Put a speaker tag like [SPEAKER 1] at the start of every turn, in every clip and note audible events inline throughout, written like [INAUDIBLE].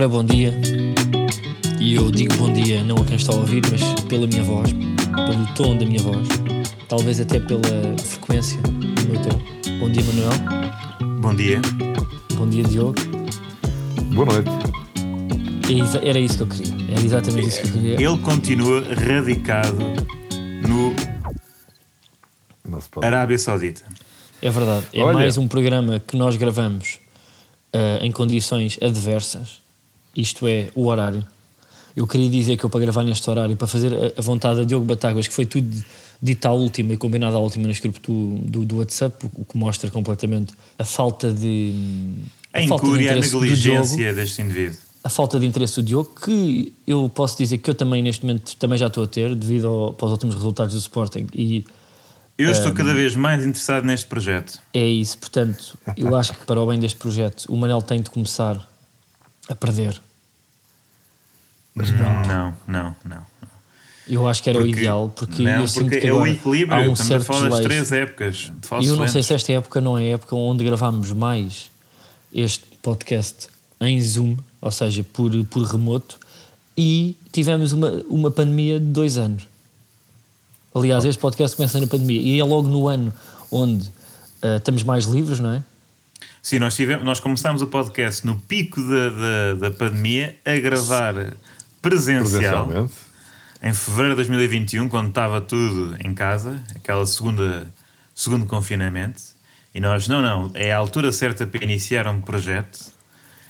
[SPEAKER 1] Ora, bom dia. E eu digo bom dia não a quem está a ouvir, mas pela minha voz, pelo tom da minha voz, talvez até pela frequência do meu tom. Bom dia, Manuel.
[SPEAKER 2] Bom dia.
[SPEAKER 1] Bom dia, Diogo.
[SPEAKER 3] Boa noite.
[SPEAKER 1] É Era isso que eu queria. Era exatamente isso que eu queria.
[SPEAKER 2] Ele continua radicado no. Arábia Saudita.
[SPEAKER 1] É verdade. É
[SPEAKER 3] Olha.
[SPEAKER 1] mais um programa que nós gravamos ah, em condições adversas, isto é, o horário. Eu queria dizer que eu, para gravar neste horário, para fazer a, a vontade de Diogo Batáguas, que foi tudo dito à última e combinado à última no script do, do, do WhatsApp, o que mostra completamente a falta de.
[SPEAKER 2] A
[SPEAKER 1] falta de
[SPEAKER 2] incúria, a
[SPEAKER 1] do Diogo
[SPEAKER 2] negligência deste indivíduo.
[SPEAKER 1] a falta de interesse do Diogo, que eu posso dizer que eu também neste momento também já estou a ter, devido ao, para os últimos resultados do Sporting, e
[SPEAKER 2] Eu estou cada vez mais interessado neste projeto.
[SPEAKER 1] é isso. Portanto, eu acho que para o bem deste projeto, o Manel tem de começar a perder.
[SPEAKER 2] Não, não, não.
[SPEAKER 1] Eu acho que era o
[SPEAKER 2] Porque-
[SPEAKER 1] ideal, porque
[SPEAKER 2] não,
[SPEAKER 1] eu sinto
[SPEAKER 2] porque
[SPEAKER 1] que
[SPEAKER 2] é o equilíbrio.
[SPEAKER 1] há um certo
[SPEAKER 2] falar das três épocas
[SPEAKER 1] E eu não sei se esta época não é a época onde gravámos mais este podcast em Zoom, ou seja, por, por remoto, e tivemos uma, uma pandemia de dois anos. Aliás, este podcast começa na pandemia e é logo no ano onde ah, estamos mais livres, não é?
[SPEAKER 2] Sim, nós, tivemos, nós começámos o podcast no pico da, da, da pandemia a gravar presencial
[SPEAKER 3] Presencialmente.
[SPEAKER 2] em fevereiro de 2021, quando estava tudo em casa, aquela segunda segundo confinamento. E nós, não, não, é a altura certa para iniciar um projeto.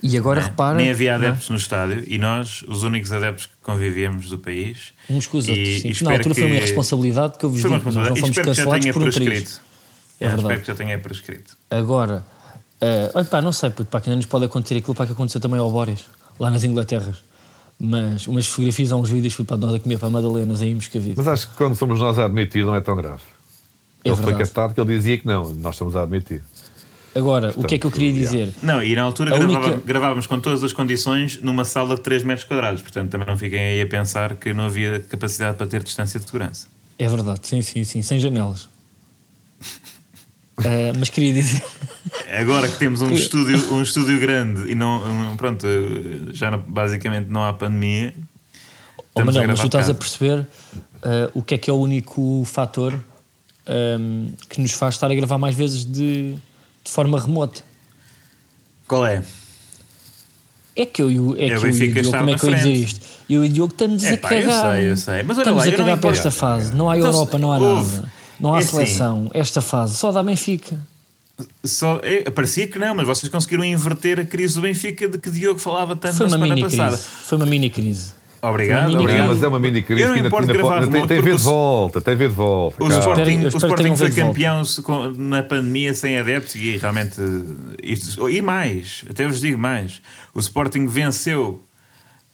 [SPEAKER 1] E agora
[SPEAKER 2] né?
[SPEAKER 1] repara.
[SPEAKER 2] Nem havia
[SPEAKER 1] não é?
[SPEAKER 2] adeptos no estádio e nós, os únicos adeptos que convivíamos do país.
[SPEAKER 1] Uns com os
[SPEAKER 2] E-
[SPEAKER 1] outros.
[SPEAKER 2] e
[SPEAKER 1] sim. Na
[SPEAKER 2] espero
[SPEAKER 1] altura foi uma
[SPEAKER 2] que-
[SPEAKER 1] responsabilidade que eu vos
[SPEAKER 2] Foi uma
[SPEAKER 1] digo, nós não
[SPEAKER 2] responsabilidade. E
[SPEAKER 1] fomos
[SPEAKER 2] espero que já
[SPEAKER 1] cancelados
[SPEAKER 2] tenha
[SPEAKER 1] por um
[SPEAKER 2] prescrito.
[SPEAKER 1] É
[SPEAKER 2] É,
[SPEAKER 1] verdade.
[SPEAKER 2] espero que já tenha prescrito.
[SPEAKER 1] Agora, eh, olha pá, não sei, puto, pá, que ainda nos pode acontecer aquilo pá, que aconteceu também ao Boris, lá nas Inglaterras. Mas umas fotografias, há uns vídeos, fui para nós a comer para Madalenas aí em Moscavide.
[SPEAKER 3] Mas acho que quando somos nós a admitir não é tão grave.
[SPEAKER 1] É
[SPEAKER 3] ele foi
[SPEAKER 1] verdade.
[SPEAKER 3] captado que ele dizia que não, nós estamos a admitir.
[SPEAKER 1] Agora, o que é que eu queria
[SPEAKER 3] Portanto,
[SPEAKER 1] dizer?
[SPEAKER 2] Não, e na altura gravava-
[SPEAKER 1] única-
[SPEAKER 2] gravávamos com todas as condições numa sala de 3 metros quadrados. Portanto, também não fiquem aí a pensar que não havia capacidade para ter distância de segurança.
[SPEAKER 1] É verdade, sim, sim, sim, sem janelas. [LAUGHS] Eh, mas queria dizer,
[SPEAKER 2] Agora que temos um estúdio, um estúdio grande e não, um- pronto, já não- basicamente não há pandemia.
[SPEAKER 1] oh,
[SPEAKER 2] estamos
[SPEAKER 1] Manel, mas tu estás a perceber eh, o que é que é o único fator ehm, que nos faz estar a gravar mais vezes de, de forma remota.
[SPEAKER 2] Qual é?
[SPEAKER 1] É que eu, e o- é
[SPEAKER 2] É,
[SPEAKER 1] que eu e o Diogo, como é que eu ia dizer isto? Eu e o Diogo estamos a
[SPEAKER 2] Epá, eu
[SPEAKER 1] cagar.
[SPEAKER 2] sei, eu sei. Mas olha
[SPEAKER 1] estamos
[SPEAKER 2] lá,
[SPEAKER 1] a
[SPEAKER 2] eu não
[SPEAKER 1] cagar para esta fase. Não há
[SPEAKER 2] Então,
[SPEAKER 1] Europa, não há nada. Não há
[SPEAKER 2] é assim.
[SPEAKER 1] seleção. Esta fase só dá Benfica.
[SPEAKER 2] Só, é, parecia que não, mas vocês conseguiram inverter a crise do Benfica de que Diogo falava tanto
[SPEAKER 1] Foi
[SPEAKER 2] na
[SPEAKER 1] uma
[SPEAKER 2] semana
[SPEAKER 1] mini
[SPEAKER 2] passada.
[SPEAKER 1] crise. Foi uma mini crise.
[SPEAKER 2] Obrigado, obrigado.
[SPEAKER 3] mas é uma mini crise
[SPEAKER 2] Eu não
[SPEAKER 3] que ainda,
[SPEAKER 2] importo
[SPEAKER 3] ainda
[SPEAKER 2] gravar
[SPEAKER 3] pode- tem, tem
[SPEAKER 2] o-
[SPEAKER 3] de volta, tem vez de volta.
[SPEAKER 2] O. Sporting, o Sporting foi campeão na pandemia sem adeptos e realmente isto, e mais, até vos digo mais. O Sporting venceu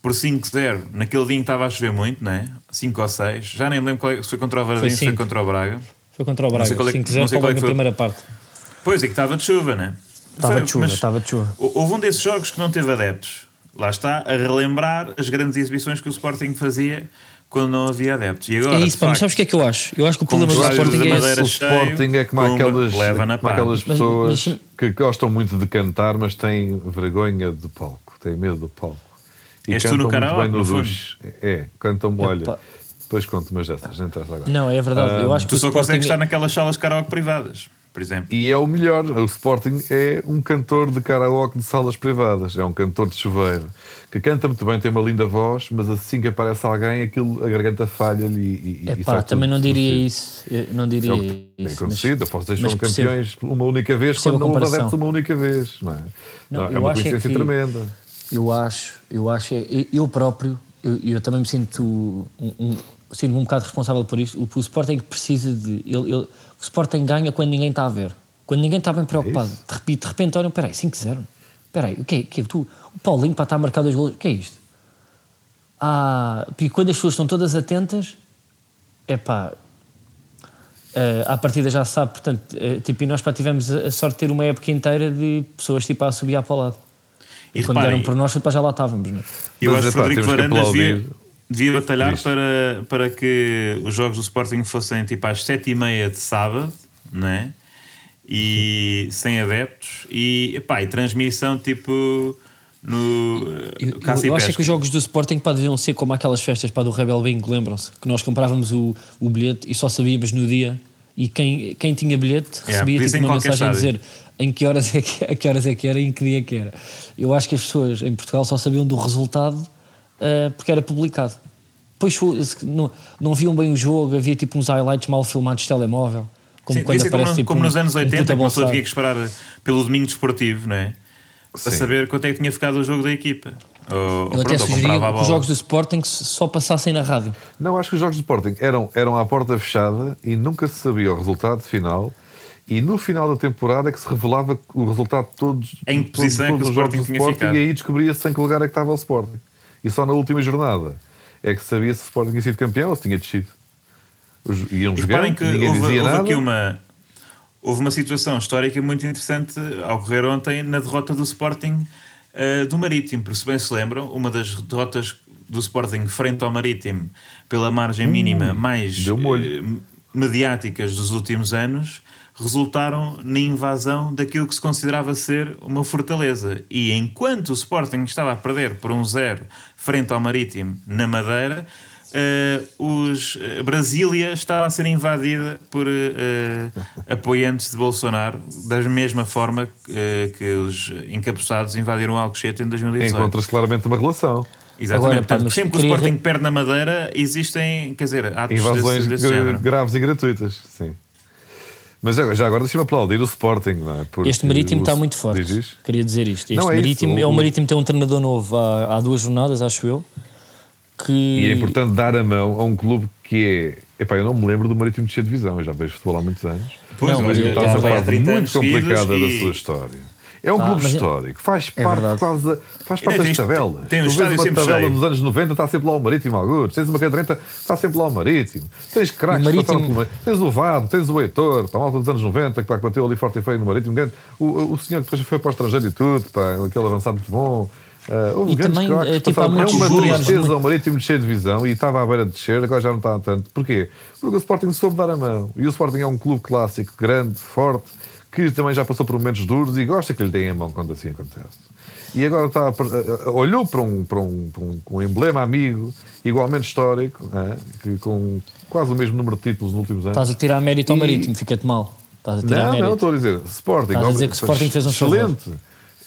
[SPEAKER 2] por 5-0 naquele dia em que estava a chover muito, não é? 5 ou 6. Já nem me lembro qual é, se foi contra o Vardim, se foi contra o Braga.
[SPEAKER 1] Foi contra o Braga.
[SPEAKER 2] sei qual é que-
[SPEAKER 1] 5-0
[SPEAKER 2] não sei
[SPEAKER 1] para
[SPEAKER 2] qual é
[SPEAKER 1] logo
[SPEAKER 2] que
[SPEAKER 1] na
[SPEAKER 2] foi.
[SPEAKER 1] primeira parte.
[SPEAKER 2] Pois é que estava de chuva, não é?
[SPEAKER 1] Estava
[SPEAKER 2] Foi-
[SPEAKER 1] de chuva,
[SPEAKER 2] mas
[SPEAKER 1] estava de chuva.
[SPEAKER 2] Houve um desses jogos que não teve adeptos. Lá está, a relembrar as grandes exibições que o Sporting fazia quando não havia adeptos. E agora,
[SPEAKER 1] É isso, pá, mas sabes o que é que eu acho? Eu acho que o problema do Sporting é
[SPEAKER 3] O
[SPEAKER 1] esse.
[SPEAKER 2] cheio,
[SPEAKER 3] Sporting é como
[SPEAKER 2] com-
[SPEAKER 3] aquelas,
[SPEAKER 2] leva na
[SPEAKER 3] como aquelas
[SPEAKER 1] Mas-
[SPEAKER 3] pessoas
[SPEAKER 1] mas-
[SPEAKER 3] que gostam muito de cantar, mas têm vergonha do palco, têm medo do palco. E
[SPEAKER 2] És tu no karaoke,
[SPEAKER 3] bem no
[SPEAKER 2] no.
[SPEAKER 3] É, cantam olha. Depois conto umas dessas, não interessa agora.
[SPEAKER 1] Não, é verdade. Eu acho que
[SPEAKER 2] Tu
[SPEAKER 1] o
[SPEAKER 2] só
[SPEAKER 1] Sporting...
[SPEAKER 2] consegues estar naquelas salas de karaoke privadas, por exemplo.
[SPEAKER 3] E é o melhor. O Sporting é um cantor de karaoke de salas privadas. É um cantor de chuveiro que canta muito bem, tem uma linda voz, mas assim que aparece alguém, aquilo, a garganta falha-lhe e, e, e
[SPEAKER 1] Epá,
[SPEAKER 3] sai
[SPEAKER 1] também não diria isso. Eu não diria
[SPEAKER 3] É que tem
[SPEAKER 1] isso. mas-
[SPEAKER 3] acontecido. Mas, Vocês
[SPEAKER 1] mas
[SPEAKER 3] foram
[SPEAKER 1] percebo-
[SPEAKER 3] campeões uma única vez quando não adeptos uma única vez. Não é?
[SPEAKER 1] Não,
[SPEAKER 3] Não, é
[SPEAKER 1] eu
[SPEAKER 3] uma
[SPEAKER 1] é
[SPEAKER 3] coincidência
[SPEAKER 1] que-
[SPEAKER 3] tremenda.
[SPEAKER 1] Eu acho, eu acho, é- eu- eu próprio, eu, eu também me sinto um, um, sinto-me um bocado responsável por isto. O, o Sporting precisa de. Ele, ele- o Sporting ganha quando ninguém está a ver. Quando ninguém está bem preocupado.
[SPEAKER 3] isso.
[SPEAKER 1] de repente, de repente olham, peraí, 5-0. Peraí, o que é? O que é? Tu, o Paulinho para estar marcado os golos. O que é isto? Ah, e quando as pessoas estão todas atentas, é pá. à partida já se sabe, portanto, eh, tipo, e nós pá, tivemos a a sorte de ter uma época inteira de pessoas tipo a subir para o lado.
[SPEAKER 2] E
[SPEAKER 1] E quando
[SPEAKER 2] reparem,
[SPEAKER 1] deram por nós, já lá estávamos, não é?
[SPEAKER 2] eu
[SPEAKER 3] Mas,
[SPEAKER 2] acho que
[SPEAKER 3] que
[SPEAKER 2] Varandas devia. Devia batalhar para, para que os jogos do Sporting fossem tipo às 7h30 de sábado, não é? E sem adeptos e, epá, e transmissão tipo no
[SPEAKER 1] Eu,
[SPEAKER 2] eh,
[SPEAKER 1] eu acho é que os jogos do Sporting pá, deviam ser como aquelas festas para do Rebel Bingo, lembram-se? Que nós comprávamos o, o bilhete e só sabíamos no dia e quem, quem tinha bilhete
[SPEAKER 2] Yeah,
[SPEAKER 1] recebia
[SPEAKER 2] podia
[SPEAKER 1] tipo, uma mensagem a dizer em que, horas é que, a que horas é que era e em que dia é que era. Eu acho que as pessoas em Portugal só sabiam do resultado ah, porque era publicado. Depois não, não viam bem o jogo, havia tipo uns highlights mal filmados de telemóvel. Como
[SPEAKER 2] Sim,
[SPEAKER 1] quando
[SPEAKER 2] como,
[SPEAKER 1] aparece
[SPEAKER 2] no-
[SPEAKER 1] tipo
[SPEAKER 2] como
[SPEAKER 1] um-
[SPEAKER 2] nos anos
[SPEAKER 1] um
[SPEAKER 2] 80,
[SPEAKER 1] puta
[SPEAKER 2] que uma tinha que esperar pelo domingo desportivo, não é? Para
[SPEAKER 3] Sim.
[SPEAKER 2] saber quanto é que tinha ficado o jogo da equipa. Ou,
[SPEAKER 1] Eu até sugeria que os jogos do Sporting só passassem na rádio.
[SPEAKER 3] Não, acho que os jogos do Sporting eram, eram à porta fechada e nunca se sabia o resultado final. E no final da temporada é que se revelava o resultado de todos,
[SPEAKER 2] Em que
[SPEAKER 3] todos,
[SPEAKER 2] posição é que
[SPEAKER 3] todos
[SPEAKER 2] o
[SPEAKER 3] os jogos
[SPEAKER 2] Sporting
[SPEAKER 3] do
[SPEAKER 2] tinha
[SPEAKER 3] Sporting
[SPEAKER 2] ficado.
[SPEAKER 3] e aí descobria-se em que lugar é que estava o Sporting. E só na última jornada é que sabia se o Sporting tinha sido campeão ou se tinha descido. Iam
[SPEAKER 2] E
[SPEAKER 3] jogando,
[SPEAKER 2] que
[SPEAKER 3] ninguém
[SPEAKER 2] houve,
[SPEAKER 3] dizia
[SPEAKER 2] houve
[SPEAKER 3] nada.
[SPEAKER 2] aqui uma, houve uma situação histórica muito interessante a ocorrer ontem na derrota do Sporting eh, do Marítimo. Porque, se bem se lembram, uma das derrotas do Sporting frente ao Marítimo pela margem mínima mais
[SPEAKER 3] Hum, deu molho.
[SPEAKER 2] eh, mediáticas dos últimos anos resultaram na invasão daquilo que se considerava ser uma fortaleza. E enquanto o Sporting estava a perder por um zero frente ao Marítimo na Madeira, eh, os, eh, Brasília estava a ser invadida por eh, apoiantes de Bolsonaro, da mesma forma que os encapuçados invadiram Alcochete em 2018.
[SPEAKER 3] Encontras claramente uma relação.
[SPEAKER 2] Exatamente.
[SPEAKER 1] Agora,
[SPEAKER 2] Portanto, sempre que o Sporting perde na Madeira, existem, quer dizer, atos
[SPEAKER 3] Invasões
[SPEAKER 2] desse, desse
[SPEAKER 3] gra-
[SPEAKER 2] género.
[SPEAKER 3] graves e gratuitas. Sim. Mas já, já agora deixa-me aplaudir o Sporting, não é? Porque
[SPEAKER 1] Este Marítimo
[SPEAKER 3] o-
[SPEAKER 1] está muito forte.
[SPEAKER 3] Diz isso?
[SPEAKER 1] Queria dizer isto. Este
[SPEAKER 3] Não, é isso.
[SPEAKER 1] Marítimo, é
[SPEAKER 3] O-
[SPEAKER 1] Marítimo tem um treinador novo há, há duas jornadas, acho eu. Que
[SPEAKER 3] E é importante dar a mão a um clube que é. Epá, eu não me lembro do Marítimo descer divisão, eu já vejo futebol há muitos anos.
[SPEAKER 2] Pois,
[SPEAKER 1] Não,
[SPEAKER 2] mas
[SPEAKER 3] Está
[SPEAKER 1] é-
[SPEAKER 2] está
[SPEAKER 3] numa
[SPEAKER 2] a
[SPEAKER 1] vai
[SPEAKER 3] fase
[SPEAKER 2] 30
[SPEAKER 3] muito complicada da
[SPEAKER 2] e-
[SPEAKER 3] sua história. É um
[SPEAKER 1] Ah,
[SPEAKER 3] clube
[SPEAKER 1] é-
[SPEAKER 3] histórico, faz
[SPEAKER 1] É
[SPEAKER 3] parte,
[SPEAKER 1] verdade.
[SPEAKER 3] quase, faz parte das
[SPEAKER 2] tem-
[SPEAKER 3] tabelas.
[SPEAKER 2] tem um
[SPEAKER 3] tu vês uma tabela
[SPEAKER 2] cheio.
[SPEAKER 3] dos anos 90, está sempre lá o Marítimo, alguns. Tens uma caderneta, está sempre lá o Marítimo. Tens craques,
[SPEAKER 1] O
[SPEAKER 3] que
[SPEAKER 1] Marítimo-
[SPEAKER 3] passaram pelo- tens o Vado, tens o Heitor, para a malta dos anos 90, que pá, que bateu ali forte e feio no Marítimo. O, o, o senhor que depois foi para o estrangeiro e tudo, pá, aquele avançado muito bom. Ah, houve
[SPEAKER 1] E
[SPEAKER 3] grandes
[SPEAKER 1] também,
[SPEAKER 3] craques
[SPEAKER 1] eh,
[SPEAKER 3] que
[SPEAKER 1] tipo, há muitos
[SPEAKER 3] é uma tristeza
[SPEAKER 1] muito-
[SPEAKER 3] o Marítimo descer de divisão e estava à beira de descer, agora já não está tanto. Porquê? Porque o Sporting soube dar a mão. E o Sporting é um clube clássico, grande, forte, que também já passou por momentos duros e gosta que lhe deem a mão quando assim acontece. E agora está olhou para um, para, um, para um, um emblema amigo, igualmente histórico, né, que com quase o mesmo número de títulos nos últimos anos.
[SPEAKER 1] estás a tirar mérito ao
[SPEAKER 3] E-
[SPEAKER 1] Marítimo, fica-te mal. Estás a tirar
[SPEAKER 3] Não,
[SPEAKER 1] mérito.
[SPEAKER 3] não, estou a dizer, Sporting.
[SPEAKER 1] Estás a dizer que Sporting fez um favor.
[SPEAKER 3] Excelente.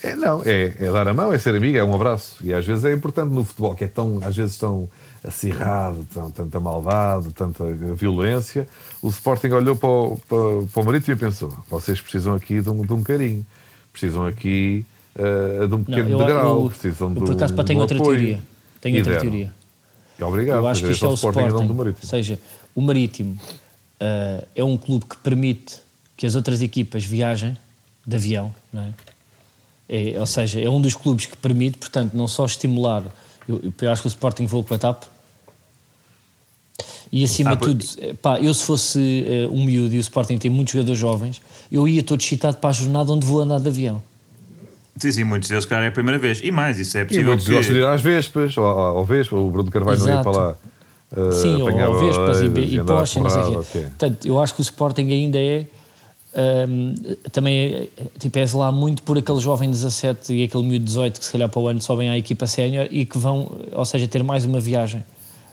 [SPEAKER 3] É, não, é, é dar a mão, é ser amigo, é um abraço. E às vezes é importante no futebol, que é tão, às vezes tão acirrado, tão, tanta maldade, tanta violência. O Sporting olhou para o, para, para o Marítimo e pensou: vocês precisam aqui de um, de um carinho, precisam aqui eh, de um
[SPEAKER 1] Não,
[SPEAKER 3] pequeno
[SPEAKER 1] eu,
[SPEAKER 3] degrau,
[SPEAKER 1] eu,
[SPEAKER 3] precisam
[SPEAKER 1] eu,
[SPEAKER 3] de
[SPEAKER 1] por acaso
[SPEAKER 3] um,
[SPEAKER 1] tenho outra
[SPEAKER 3] apoio.
[SPEAKER 1] teoria. Tenho
[SPEAKER 3] E
[SPEAKER 1] outra
[SPEAKER 3] deram.
[SPEAKER 1] teoria.
[SPEAKER 3] E Obrigado,
[SPEAKER 1] eu acho que isto é o
[SPEAKER 3] Sporting nome
[SPEAKER 1] Sporting.
[SPEAKER 3] do
[SPEAKER 1] Ou
[SPEAKER 3] Marítimo.
[SPEAKER 1] seja, o Marítimo ah, é um clube que permite que as outras equipas viajem de avião, não é? É, ou seja, é um dos clubes que permite, portanto, não só estimular. Eu, eu acho que o Sporting voou com a TAP. E acima
[SPEAKER 2] Ah,
[SPEAKER 1] de tudo, eh, pá, eu se fosse eh, um miúdo e o Sporting tem muitos jogadores jovens, eu ia todo excitado para a jornada onde vou andar de avião.
[SPEAKER 2] Sim, sim, muitos deles, cara, é a primeira vez. E mais, isso é
[SPEAKER 3] E
[SPEAKER 2] possível
[SPEAKER 3] muitos
[SPEAKER 2] que...
[SPEAKER 3] gostam de ir às Vespas, ou ao, Vespa, o Bruno Carvalho não ia
[SPEAKER 1] Exato.
[SPEAKER 3] para lá. eh,
[SPEAKER 1] Sim, ou, Vespas e, e Porsche, não sei o quê. Portanto, eu acho que o Sporting ainda é. Hum, também tipo, é lá muito por aquele jovem 17 e aquele miúdo 18 que se calhar para o ano sobem à equipa sénior e que vão, ou seja, ter mais uma viagem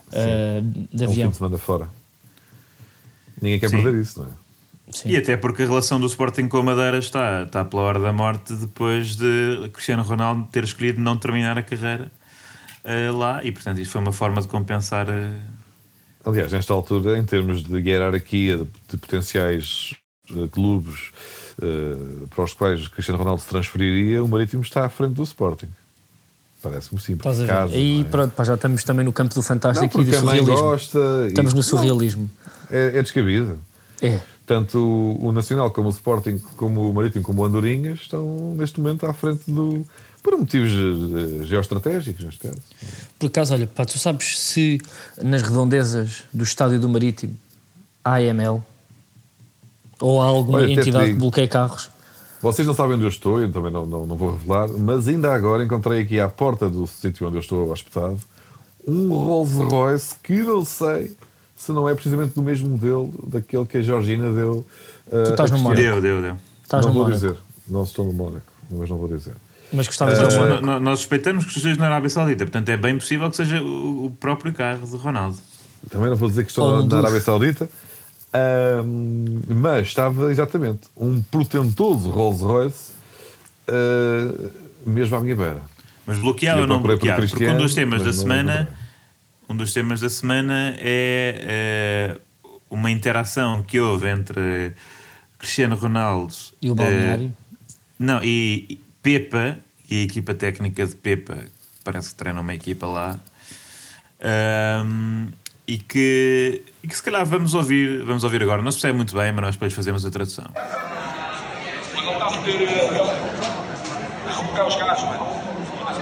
[SPEAKER 1] uh, de
[SPEAKER 3] É um fim
[SPEAKER 1] avião.
[SPEAKER 3] de semana fora. Ninguém quer
[SPEAKER 2] Sim.
[SPEAKER 3] perder isso, não é?
[SPEAKER 1] Sim.
[SPEAKER 2] E até porque a relação do Sporting com a Madeira está, está pela hora da morte depois de Cristiano Ronaldo ter escolhido não terminar a carreira eh, lá e portanto isso foi uma forma de compensar eh,
[SPEAKER 3] Aliás, nesta altura, em termos de hierarquia de, de potenciais clubes eh, para os quais Cristiano Ronaldo se transferiria, o Marítimo está à frente do Sporting. Parece-me simples.
[SPEAKER 1] Estás a ver?
[SPEAKER 3] Caso,
[SPEAKER 1] Aí
[SPEAKER 3] não é?
[SPEAKER 1] pronto, pá, já estamos também no campo do
[SPEAKER 3] Não,
[SPEAKER 1] fantástico e
[SPEAKER 3] porque
[SPEAKER 1] do surrealismo.
[SPEAKER 3] gosta. e-
[SPEAKER 1] Estamos no
[SPEAKER 3] Não,
[SPEAKER 1] surrealismo.
[SPEAKER 3] é, é descabido.
[SPEAKER 1] É.
[SPEAKER 3] Tanto o, o Nacional como o Sporting, como o Marítimo, como o Andorinhas estão neste momento à frente do. por motivos eh, geoestratégicos, neste caso.
[SPEAKER 1] Por acaso, olha, pá, tu sabes se nas redondezas do estádio do Marítimo há AML? Ou há alguma
[SPEAKER 3] Olha,
[SPEAKER 1] entidade que bloqueia carros?
[SPEAKER 3] Vocês não sabem onde eu estou, eu também não, não, não vou revelar, mas ainda agora encontrei aqui à porta do sítio onde eu estou hospedado um Rolls Royce que não sei se não é precisamente do mesmo modelo daquele que a Georgina deu. eh,
[SPEAKER 1] Tu estás
[SPEAKER 3] a
[SPEAKER 1] no. Mónaco.
[SPEAKER 2] deu, deu, deu
[SPEAKER 1] Estás
[SPEAKER 3] não
[SPEAKER 1] no
[SPEAKER 3] vou
[SPEAKER 1] Mónaco.
[SPEAKER 3] dizer, não estou no Mónaco, mas não vou dizer.
[SPEAKER 1] Mas gostavas
[SPEAKER 3] Eh,
[SPEAKER 1] de
[SPEAKER 2] Nós, suspeitamos que esteja na Arábia Saudita, portanto é bem possível que seja o, próprio carro de Ronaldo.
[SPEAKER 3] Também não vou dizer que estou
[SPEAKER 1] Ou
[SPEAKER 3] na, na Arábia Saudita. Ahm, mas estava exatamente um portentoso Rolls Royce ah, mesmo à minha beira.
[SPEAKER 2] Mas bloqueado
[SPEAKER 3] Eu
[SPEAKER 2] ou não
[SPEAKER 3] procurei por
[SPEAKER 2] bloqueado? Porque um dos temas da semana, um dos temas da semana é, eh, uma interação que houve entre Cristiano Ronaldo
[SPEAKER 1] E o
[SPEAKER 2] eh,
[SPEAKER 1] balneário?
[SPEAKER 2] não, e e Pepa e a equipa técnica de Pepa, que parece que treina uma equipa lá. ahm, e, que, e que se calhar vamos ouvir, vamos ouvir agora. Não se percebe muito bem, mas nós depois fazemos a tradução.
[SPEAKER 4] Não está a meter. eh, a rebocar os carros, mano.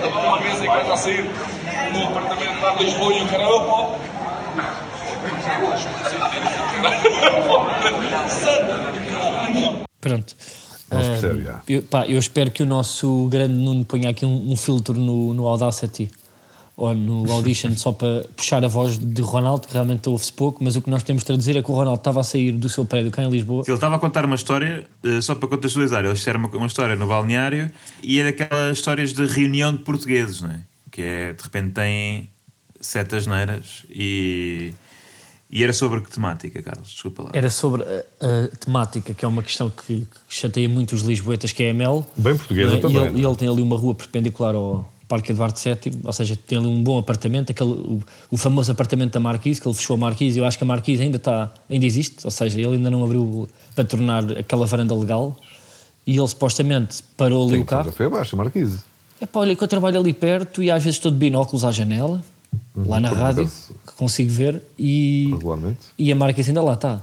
[SPEAKER 4] Uma vez em que anda a sair no apartamento lá de Lisboa e o cara, opa!
[SPEAKER 1] Pronto.
[SPEAKER 3] Não se percebe,
[SPEAKER 1] eu, pá, eu espero que o nosso grande Nuno ponha aqui um, um filtro no, no Audacity ou no Audition só para puxar a voz de Ronaldo, que realmente ouve-se pouco, mas o que nós temos de traduzir é que o Ronaldo estava a sair do seu prédio cá em Lisboa.
[SPEAKER 2] Ele estava a contar uma história, eh, só para contextualizar, eles fizeram uma, uma história no balneário e é daquelas histórias de reunião de portugueses, não é? Que é, de repente têm sete asneiras e, e era sobre que temática, Carlos? Desculpa lá.
[SPEAKER 1] Era sobre a, a temática, que é uma questão que, que chateia muito os lisboetas, que é a Mel.
[SPEAKER 3] Bem portuguesa
[SPEAKER 1] Não é?
[SPEAKER 3] também.
[SPEAKER 1] E ele, e ele tem ali uma rua perpendicular ao Parque Eduardo VII, ou seja, tem ali um bom apartamento, aquele, o, o famoso apartamento da Marquise, que ele fechou a Marquise, eu acho que a Marquise ainda, está, ainda existe, ou seja, ele ainda não abriu para tornar aquela varanda legal, e ele supostamente parou ali
[SPEAKER 3] Tem
[SPEAKER 1] o carro.
[SPEAKER 3] fotografia abaixo, Marquise.
[SPEAKER 1] É pá, olha que eu trabalho ali perto e às vezes estou de binóculos à janela, lá na rádio, que consigo ver, e, e a Marquise ainda lá está.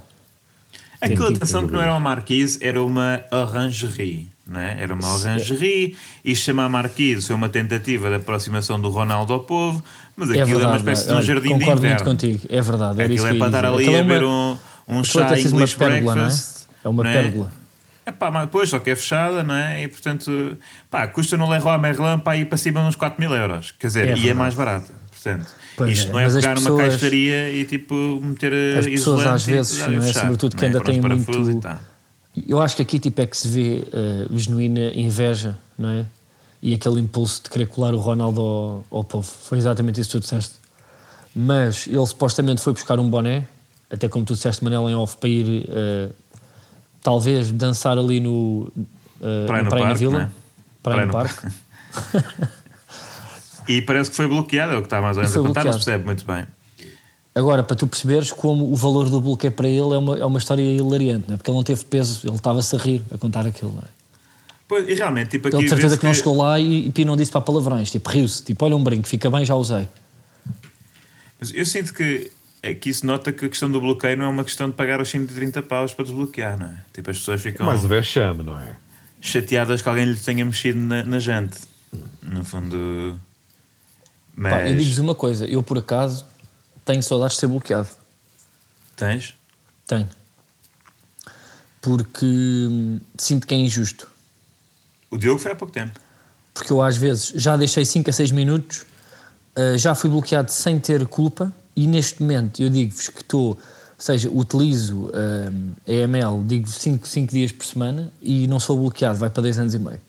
[SPEAKER 2] Aquela atenção que não era uma marquise, era uma orangerie, não é? Era uma orangerie e chamar marquise foi uma tentativa de aproximação do Ronaldo ao povo, mas
[SPEAKER 1] É
[SPEAKER 2] aquilo é, uma
[SPEAKER 1] verdade,
[SPEAKER 2] espécie de um jardim de
[SPEAKER 1] concordo muito
[SPEAKER 2] inverno.
[SPEAKER 1] contigo, é verdade. Era
[SPEAKER 2] Aquilo é para estar ali
[SPEAKER 1] Aquilo
[SPEAKER 2] a
[SPEAKER 1] é uma-
[SPEAKER 2] ver um, um
[SPEAKER 1] é
[SPEAKER 2] chá
[SPEAKER 1] sido uma
[SPEAKER 2] English
[SPEAKER 1] pérgola, não é?
[SPEAKER 2] breakfast.
[SPEAKER 1] É uma
[SPEAKER 2] não
[SPEAKER 1] pérgola.
[SPEAKER 2] É pá, mas depois só que é fechada, não é? E portanto, pá, custa no Leroy Merlin para ir para cima de uns 4 mil euros. Quer dizer,
[SPEAKER 1] É
[SPEAKER 2] e é mais barato. Portanto,
[SPEAKER 1] Pois
[SPEAKER 2] isto
[SPEAKER 1] é,
[SPEAKER 2] não é pegar numa
[SPEAKER 1] pessoas-
[SPEAKER 2] caixaria e tipo meter
[SPEAKER 1] As pessoas às
[SPEAKER 2] e
[SPEAKER 1] vezes,
[SPEAKER 2] a
[SPEAKER 1] não é?
[SPEAKER 2] fechar,
[SPEAKER 1] Sobretudo que
[SPEAKER 2] é?
[SPEAKER 1] ainda
[SPEAKER 2] parafusos
[SPEAKER 1] muito-
[SPEAKER 2] e tal.
[SPEAKER 1] Eu acho que aqui tipo é que se vê uh, genuína inveja, não é? E aquele impulso de querer colar o Ronaldo ao, ao povo. Foi exatamente isso que tu disseste. Mas ele supostamente foi buscar um boné, até como tu disseste, Manel, em off, para ir uh, talvez dançar ali no, uh,
[SPEAKER 2] Praia
[SPEAKER 1] no Praia
[SPEAKER 2] Parque,
[SPEAKER 1] Vila.
[SPEAKER 2] é?
[SPEAKER 1] Praia
[SPEAKER 2] Praia
[SPEAKER 1] no
[SPEAKER 2] no
[SPEAKER 1] Parque. [LAUGHS]
[SPEAKER 2] E parece que foi bloqueado, é o que está mais ou menos a contar, não se percebe muito bem.
[SPEAKER 1] Agora, para tu perceberes como o valor do bloqueio para ele é uma, é uma história hilariante, não é? porque ele não teve peso, ele estava-se a rir a contar aquilo. Não é?
[SPEAKER 2] Pois, e realmente, tipo aqui
[SPEAKER 1] Ele de certeza que não chegou lá e, e não disse para palavrões, tipo, riu-se, tipo, olha um brinco, fica bem, já usei.
[SPEAKER 2] Mas eu sinto que aqui se nota que a questão do bloqueio não é uma questão de pagar os 130 paus para desbloquear, não é? Tipo, as pessoas ficam
[SPEAKER 3] Mais o vexame, não é?
[SPEAKER 2] chateadas que alguém lhe tenha mexido na, na jante. No fundo. Mas.
[SPEAKER 1] Pá, eu digo-vos uma coisa, eu por acaso tenho saudades de ser bloqueado.
[SPEAKER 2] Tens?
[SPEAKER 1] Tenho. Porque hum, sinto que é injusto.
[SPEAKER 2] O Diogo foi há pouco tempo.
[SPEAKER 1] Porque eu às vezes já deixei 5 a 6 minutos, ah, já fui bloqueado sem ter culpa e neste momento eu digo-vos que estou, ou seja, utilizo ah, a EML, digo 5 dias por semana e não sou bloqueado, vai para 10 anos e meio.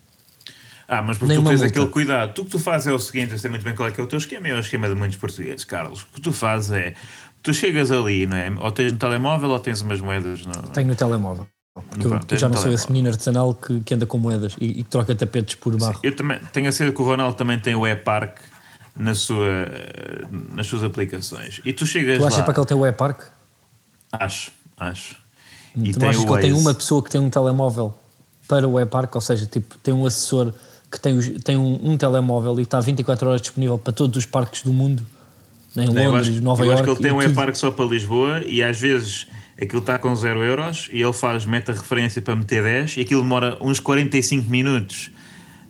[SPEAKER 2] Ah, mas porque
[SPEAKER 1] Nem
[SPEAKER 2] tu tens
[SPEAKER 1] multa.
[SPEAKER 2] aquele cuidado. Tu o que tu fazes é o seguinte: eu sei muito bem qual é que é o teu esquema, é o esquema de muitos portugueses, Carlos. O que tu fazes é. Tu chegas ali, não é? Ou tens no telemóvel ou tens umas moedas no.
[SPEAKER 1] Tenho no telemóvel. Porque eu, já não sou esse menino artesanal que, que anda com moedas e, e troca tapetes por barro.
[SPEAKER 2] Eu também tenho a certeza que o Ronaldo também tem o e-park na sua, nas suas aplicações. E tu chegas
[SPEAKER 1] Tu achas
[SPEAKER 2] lá.
[SPEAKER 1] para que ele tem o e-park?
[SPEAKER 2] Acho, acho. E
[SPEAKER 1] Tu
[SPEAKER 2] tem
[SPEAKER 1] achas que ele tem uma pessoa que tem um telemóvel para o e-park? Ou seja, tipo, tem um assessor que tem, os- tem um, um telemóvel e está 24 horas disponível para todos os parques do mundo? Em
[SPEAKER 2] Não, eu
[SPEAKER 1] Londres,
[SPEAKER 2] acho,
[SPEAKER 1] Nova
[SPEAKER 2] eu
[SPEAKER 1] Iorque.
[SPEAKER 2] acho que ele tem um e-park só para Lisboa e às vezes aquilo está com 0 euros e ele faz meta-referência para meter 10 e aquilo demora uns 45 minutos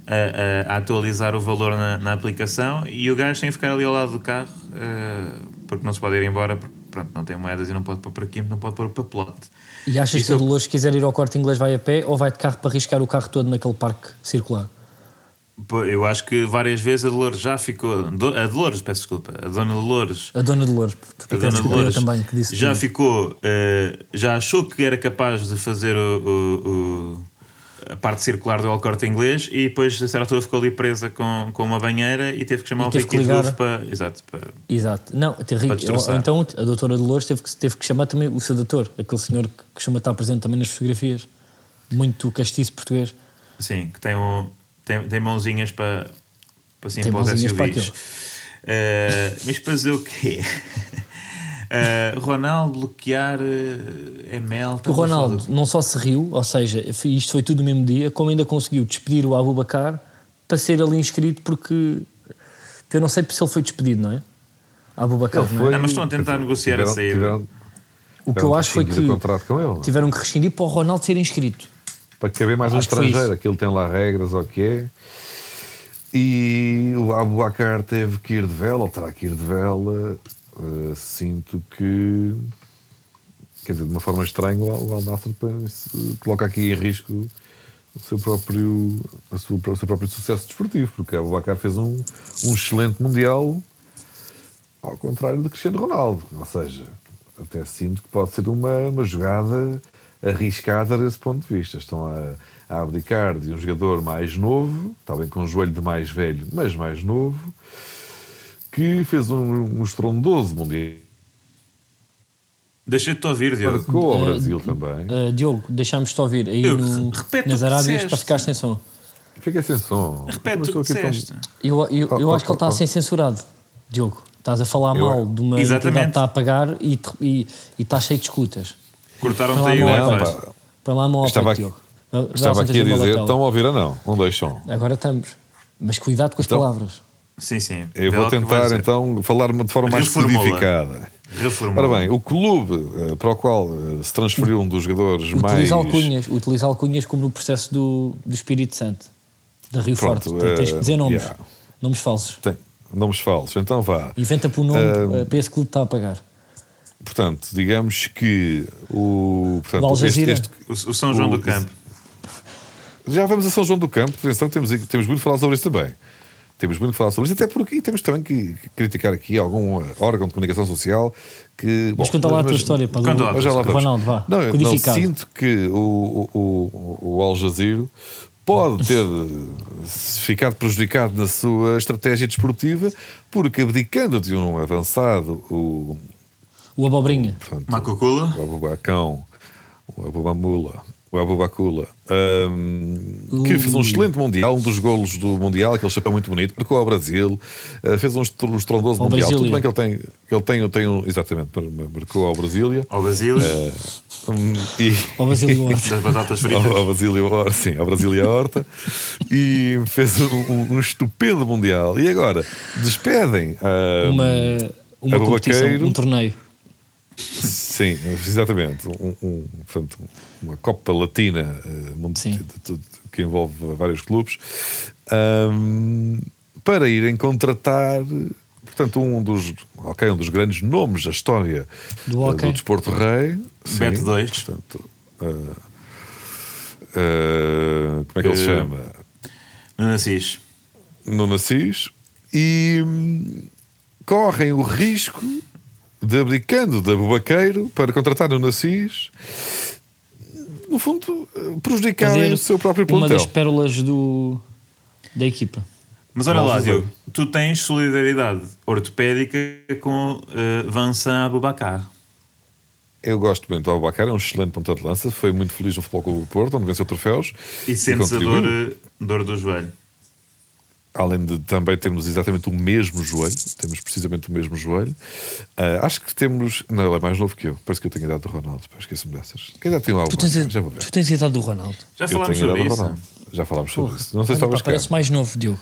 [SPEAKER 2] a, a- a atualizar o valor na, na aplicação e o gajo tem que ficar ali ao lado do carro eh, porque não se pode ir embora porque pronto, não tem moedas e não pode pôr para aqui, não pode pôr o papelote.
[SPEAKER 1] E achas
[SPEAKER 2] Isso
[SPEAKER 1] que o
[SPEAKER 2] eu-
[SPEAKER 1] Dolores, se quiser ir ao corte inglês, vai a pé ou vai de carro para arriscar o carro todo naquele parque circular?
[SPEAKER 2] Eu acho que várias vezes a Dolores já ficou. A Dolores, peço desculpa, a Dona Dolores
[SPEAKER 1] A dona Dolores,
[SPEAKER 2] A
[SPEAKER 1] porque
[SPEAKER 2] Dona
[SPEAKER 1] desculpa, eu
[SPEAKER 2] Dolores
[SPEAKER 1] também, que disse
[SPEAKER 2] já
[SPEAKER 1] que-
[SPEAKER 2] ficou, eh, já achou que era capaz de fazer o, o- o- a parte circular do Alcorte Inglês e depois a certa altura ficou ali presa com, com uma banheira e teve que chamar
[SPEAKER 1] E
[SPEAKER 2] o
[SPEAKER 1] teve
[SPEAKER 2] Ricky
[SPEAKER 1] ligar.
[SPEAKER 2] Para. Exato, para.
[SPEAKER 1] Exato. Não, terrível.
[SPEAKER 2] Para destroçar.
[SPEAKER 1] Então a doutora Dolores teve que, teve que chamar também o seu doutor, aquele senhor que costuma estar presente também nas fotografias. Muito castiço português.
[SPEAKER 2] Sim, que tem, um, tem, tem mãozinhas para, para, assim,
[SPEAKER 1] Tem
[SPEAKER 2] para os SUVs. Eh, mas para dizer o quê? [LAUGHS] Eh, Ronaldo bloquear uh, ML.
[SPEAKER 1] O Ronaldo não só se riu, ou seja, isto foi tudo no mesmo dia, como ainda conseguiu despedir o Abubacar para ser ali inscrito, porque eu não sei se ele foi despedido, não é? Abubacar,
[SPEAKER 3] Ele
[SPEAKER 1] não é?
[SPEAKER 2] Ah, mas estão a tentar negociar a
[SPEAKER 3] tiveram-
[SPEAKER 2] saída.
[SPEAKER 3] tiveram-
[SPEAKER 1] O que eu acho foi que
[SPEAKER 3] não é?
[SPEAKER 1] tiveram que rescindir para o Ronaldo ser inscrito.
[SPEAKER 3] Para caber mais um
[SPEAKER 1] Acho foi
[SPEAKER 3] estrangeiro. Aquilo tem lá regras, ou o que é. E o Abubacar teve que ir de vela, ou terá que ir de vela. Uh, sinto que, quer dizer, de uma forma estranha, o Al Nassr pensa- coloca aqui em risco o seu próprio, a sua- o seu próprio sucesso desportivo, porque o Abubacar fez um, um excelente Mundial, ao contrário de Cristiano Ronaldo. Ou seja, até sinto que pode ser uma, uma jogada arriscada desse ponto de vista. Estão a, a abdicar de um jogador mais novo, talvez com um joelho de mais velho, mas mais novo, que fez um, um estrondoso Mundial.
[SPEAKER 2] Deixa-te ouvir, Diogo.
[SPEAKER 3] Marcou ao
[SPEAKER 1] Eh,
[SPEAKER 3] Brasil também.
[SPEAKER 1] Uh, Diogo, deixámos-te ouvir aí
[SPEAKER 2] Diogo,
[SPEAKER 1] no,
[SPEAKER 2] repete
[SPEAKER 1] nas Arábias para ficar sem som.
[SPEAKER 3] Fiquei sem som.
[SPEAKER 2] Repete o que disseste.
[SPEAKER 1] Eu, eu, eu
[SPEAKER 3] Oh,
[SPEAKER 1] acho que ele
[SPEAKER 3] oh,
[SPEAKER 1] está a
[SPEAKER 3] oh.
[SPEAKER 1] ser censurado, Diogo. Estás a falar
[SPEAKER 3] Eu-
[SPEAKER 1] mal de uma
[SPEAKER 2] Exatamente.
[SPEAKER 1] entidade que está a pagar e, e, e está cheio de escutas.
[SPEAKER 2] Cortaram-te aí o
[SPEAKER 3] Não, pá,
[SPEAKER 1] Para lá, mal
[SPEAKER 3] Estava
[SPEAKER 1] ao
[SPEAKER 3] aqui- estava aqui a dizer, estão a ouvir ou não? Não deixam.
[SPEAKER 1] Agora estamos. Mas cuidado com as
[SPEAKER 3] Então-
[SPEAKER 1] palavras.
[SPEAKER 2] Sim, sim.
[SPEAKER 3] Eu vou
[SPEAKER 2] o
[SPEAKER 3] tentar então falar de forma mais codificada.
[SPEAKER 2] Reformula.
[SPEAKER 3] Ora bem, o clube eh, para o qual eh, se transferiu um dos jogadores mais.
[SPEAKER 1] Utiliza alcunhas, utiliza alcunhas como no processo do, do Espírito Santo, da Rio
[SPEAKER 3] Pronto,
[SPEAKER 1] Forte. Tem- Tens que dizer
[SPEAKER 3] eh,
[SPEAKER 1] nomes,
[SPEAKER 3] yeah.
[SPEAKER 1] nomes falsos.
[SPEAKER 3] Tem nomes falsos. Então vá.
[SPEAKER 1] Inventa por nome
[SPEAKER 3] Ah,
[SPEAKER 1] eh, para esse clube que está a pagar.
[SPEAKER 3] Portanto, digamos que o.
[SPEAKER 1] O Al
[SPEAKER 3] Portanto, este,
[SPEAKER 1] Jazeera.
[SPEAKER 3] este-
[SPEAKER 2] O, o São João
[SPEAKER 3] o-
[SPEAKER 2] do Campo.
[SPEAKER 3] já vamos a São João do Campo. Atenção, temos, temos muito a falar sobre isso também. Temos muito a falar sobre isso, até porque temos também que criticar aqui algum órgão de comunicação social que.
[SPEAKER 1] Mas
[SPEAKER 3] bom,
[SPEAKER 1] conta lá a tua
[SPEAKER 3] mas-
[SPEAKER 1] história, para
[SPEAKER 2] Conta lá.
[SPEAKER 3] Mas já lá vamos.
[SPEAKER 1] Ronaldo, vá.
[SPEAKER 3] Não, eu não sinto que o, o, o, o Al Jazeera pode ter [LAUGHS] ficado prejudicado na sua estratégia desportiva porque abdicando de um avançado, o,
[SPEAKER 1] O Abobrinha.
[SPEAKER 3] portanto,
[SPEAKER 2] Macocula.
[SPEAKER 3] o Abubacão, o Abubamula, o Abubacula, hum, que fez um excelente Mundial, um dos golos do Mundial, aquele chapéu muito bonito, marcou ao Brasil, eh, fez um estro- um estrondoso
[SPEAKER 1] Ao
[SPEAKER 3] Mundial. Tudo
[SPEAKER 1] Brasília.
[SPEAKER 3] bem que ele tem, que ele tem, tem um, exatamente, mar- marcou ao Brasília.
[SPEAKER 2] Ao Basílio.
[SPEAKER 3] Hum, e, [LAUGHS]
[SPEAKER 1] Ao Basílio Horta. [LAUGHS]
[SPEAKER 2] Das batatas fritas.
[SPEAKER 3] ao, ao Basílio Horta, sim, ao Brasília Horta, e fez um, um- um estupendo Mundial. E agora, despedem ah,
[SPEAKER 1] Uma, uma competição, um torneio.
[SPEAKER 3] Sim, exatamente. Um, um- portanto, uma Copa Latina mundo-
[SPEAKER 1] Sim.
[SPEAKER 3] de- de- de- que envolve vários clubes ahm, para irem contratar portanto um dos ok, um dos grandes nomes da história
[SPEAKER 1] Do hockey.
[SPEAKER 3] do desporto rei
[SPEAKER 2] Beto dois.
[SPEAKER 3] portanto ah, ah, como é que ele se chama
[SPEAKER 2] No Nassis.
[SPEAKER 3] no Nassis e hum, correm o risco de abdicando de Abubaqueiro para contratar no Nassis no fundo eh, prejudicar
[SPEAKER 1] Fazer
[SPEAKER 3] o seu próprio
[SPEAKER 1] uma
[SPEAKER 3] plantel
[SPEAKER 1] das pérolas do, da equipa.
[SPEAKER 2] Mas olha lá. Diogo, tu tens solidariedade ortopédica com uh, Vincent Aboubakar.
[SPEAKER 3] eu gosto muito do Abubacar, é um excelente ponta de lança foi muito feliz no Futebol Clube do Porto onde venceu troféus
[SPEAKER 2] E sentes a
[SPEAKER 3] contribuiu.
[SPEAKER 2] dor, eh, dor do joelho.
[SPEAKER 3] Além de também termos exatamente o mesmo joelho, temos precisamente o mesmo joelho. Ah, acho que temos. Não, ele é mais novo que eu. Parece que eu tenho a idade do Ronaldo. pá, Esqueço-me dessas. Que idade tem o
[SPEAKER 1] Tu tens,
[SPEAKER 3] Já vou ver.
[SPEAKER 1] tu tens a idade do Ronaldo.
[SPEAKER 2] Já falámos sobre isso.
[SPEAKER 3] Ronaldo. Já falámos sobre isso. Não sei se estavas
[SPEAKER 1] parece mais novo, Diogo.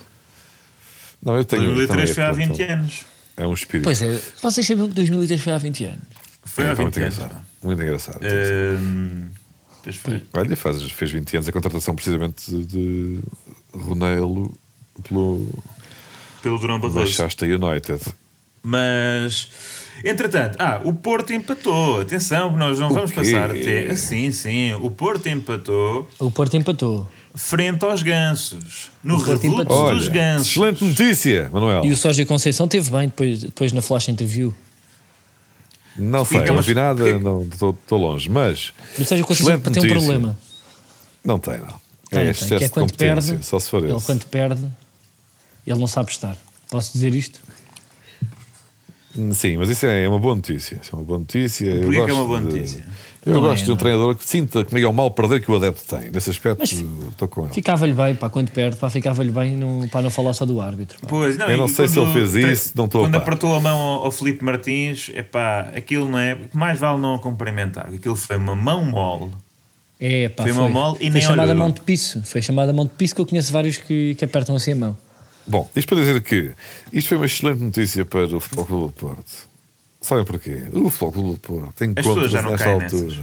[SPEAKER 3] Não, eu tenho.
[SPEAKER 2] 2003
[SPEAKER 3] também,
[SPEAKER 2] foi há
[SPEAKER 3] portanto,
[SPEAKER 2] 20 anos.
[SPEAKER 3] É um espírito.
[SPEAKER 1] Pois é, vocês sabiam que 2003 foi há 20 anos.
[SPEAKER 2] Foi
[SPEAKER 3] É,
[SPEAKER 2] há
[SPEAKER 3] foi muito
[SPEAKER 2] 20 anos.
[SPEAKER 3] engraçado. Muito engraçado.
[SPEAKER 2] Foi.
[SPEAKER 3] Olha, faz, fez 20 anos a contratação precisamente de, de Ronelo pelo
[SPEAKER 2] Pelo Durão Barroso.
[SPEAKER 3] Manchester United.
[SPEAKER 2] Mas, entretanto, ah, o Porto empatou. Atenção, nós não
[SPEAKER 3] O
[SPEAKER 2] vamos
[SPEAKER 3] quê?
[SPEAKER 2] passar até. Sim, sim. O Porto empatou
[SPEAKER 1] O Porto empatou.
[SPEAKER 2] frente aos gansos. No reduto dos gansos.
[SPEAKER 3] excelente notícia, Manuel.
[SPEAKER 1] E o Sérgio Conceição teve bem depois, depois na flash interview.
[SPEAKER 3] Não sei,
[SPEAKER 2] Fica,
[SPEAKER 3] não vi nada, estou longe, mas
[SPEAKER 1] O Sérgio Conceição tem um problema.
[SPEAKER 3] não tem, não.
[SPEAKER 1] Tem,
[SPEAKER 3] É
[SPEAKER 1] tem,
[SPEAKER 3] excesso
[SPEAKER 1] que é
[SPEAKER 3] de
[SPEAKER 1] quando
[SPEAKER 3] competência,
[SPEAKER 1] perde,
[SPEAKER 3] só se for
[SPEAKER 1] ele quando perde, ele não sabe estar. Posso dizer isto?
[SPEAKER 3] Sim, mas isso é uma boa notícia. Isso é uma boa notícia. Eu
[SPEAKER 2] Porquê que é
[SPEAKER 3] gosto
[SPEAKER 2] uma boa
[SPEAKER 3] de-
[SPEAKER 2] notícia?
[SPEAKER 3] Eu
[SPEAKER 1] Não
[SPEAKER 3] gosto
[SPEAKER 1] é,
[SPEAKER 3] de um
[SPEAKER 1] não.
[SPEAKER 3] treinador que sinta que é o mal perder que o adepto tem. Nesse aspecto,
[SPEAKER 1] Mas
[SPEAKER 3] estou com ele.
[SPEAKER 1] Ficava-lhe bem, pá, quando perde, pá, ficava-lhe bem não, para não falar só do árbitro. pá.
[SPEAKER 2] Pois, não,
[SPEAKER 3] Eu não sei se ele fez isso, não estou a
[SPEAKER 2] Quando apertou a mão ao, ao Filipe Martins, epá, aquilo não é. Mais vale não a cumprimentar. Aquilo foi uma mão mole.
[SPEAKER 1] É, pá,
[SPEAKER 2] Foi
[SPEAKER 1] foi,
[SPEAKER 2] uma mole e
[SPEAKER 1] foi
[SPEAKER 2] nem
[SPEAKER 1] chamada
[SPEAKER 2] olhou.
[SPEAKER 1] mão de piso. Foi chamada mão de piso que eu conheço vários que, que apertam assim a mão.
[SPEAKER 3] Bom, isto para dizer que isto foi uma excelente notícia para o Futebol Clube do Porto. Sabem porquê? O Futebol Clube do Porto encontra-se nesta altura.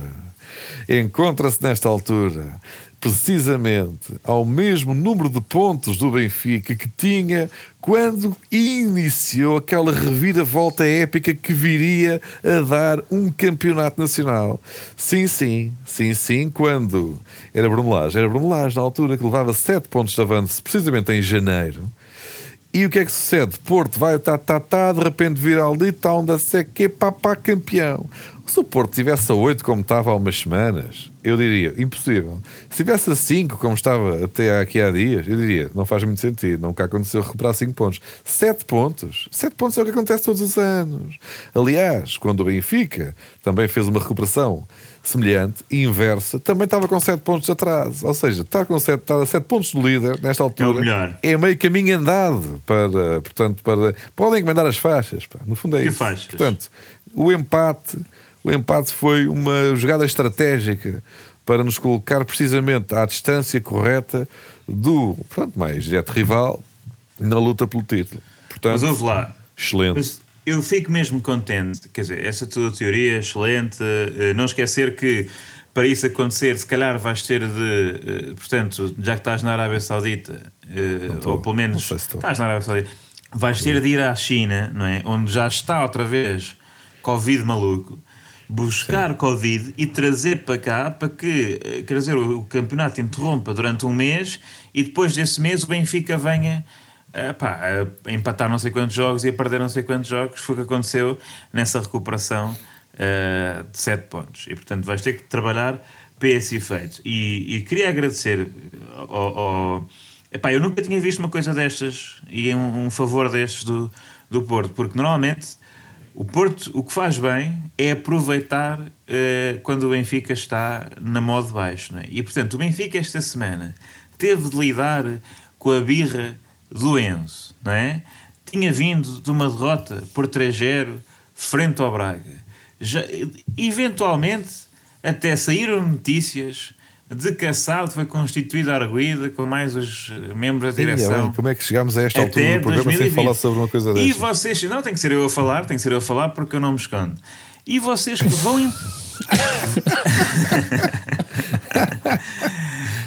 [SPEAKER 3] Encontra-se nesta altura precisamente ao mesmo número de pontos do Benfica que tinha quando iniciou aquela reviravolta épica que viria a dar um campeonato nacional. Sim, sim, sim, sim, quando era Bruno Lage, era Bruno Lage na altura que levava 7 pontos de avanço, precisamente em janeiro. E o que é que sucede? Porto vai, tá, tá, tá, de repente vira ali, está onde a seca, papá, campeão. Se o Porto tivesse a 8 como estava há umas semanas, eu diria, impossível. Se tivesse a 5 como estava até aqui há dias, eu diria, não faz muito sentido, nunca aconteceu recuperar 5 pontos. 7 pontos, 7 pontos é o que acontece todos os anos. Aliás, quando o Benfica também fez uma recuperação semelhante, inversa, também estava com 7 pontos de atraso. Ou seja, estar, com 7, estar a 7 pontos do líder, nesta altura,
[SPEAKER 2] melhor.
[SPEAKER 3] é meio caminho andado para, portanto, para. Podem encomendar as faixas, pá. no fundo é
[SPEAKER 2] Que
[SPEAKER 3] isso.
[SPEAKER 2] faixas?
[SPEAKER 3] Portanto, o empate, o empate foi uma jogada estratégica para nos colocar precisamente à distância correta do, portanto, mais direto rival na luta pelo título. Portanto,
[SPEAKER 2] Mas ouve lá.
[SPEAKER 3] excelente.
[SPEAKER 2] Mas eu fico mesmo contente. Quer dizer, essa tua teoria é excelente. eh, Não esquecer que para isso acontecer, se calhar vais ter de. eh, Portanto, já que estás na Arábia Saudita, eh,
[SPEAKER 3] estou.
[SPEAKER 2] ou pelo menos
[SPEAKER 3] se
[SPEAKER 2] estás na Arábia Saudita, vais ter de ir à China, não é? Onde já está outra vez Covid maluco. Buscar Covid e trazer para cá para que, eh, quer dizer, o, campeonato interrompa durante um mês e depois desse mês o Benfica venha eh, pá, a empatar não sei quantos jogos e a perder não sei quantos jogos. Foi o que aconteceu nessa recuperação eh, de 7 pontos. E portanto vais ter que trabalhar para esse efeito. E, e queria agradecer ao, ao- Epá, eu nunca tinha visto uma coisa destas e um, um favor destes do, do Porto, porque normalmente o Porto o que faz bem é aproveitar eh, quando o Benfica está na modo de baixo. É? E portanto, o Benfica esta semana teve de lidar com a birra do Enzo, não é? Tinha vindo de uma derrota por 3-0 frente ao Braga. Já, eventualmente, até saíram notícias de a SAD foi constituída arguída com mais os membros da
[SPEAKER 3] Ih,
[SPEAKER 2] direção.
[SPEAKER 3] bem, como é que chegámos a esta altura do programa sem
[SPEAKER 2] 2020.
[SPEAKER 3] falar sobre uma coisa
[SPEAKER 2] E vocês, não tem que ser eu a falar, tem que ser eu a falar porque eu não me escondo. E vocês que vão. em- [LAUGHS]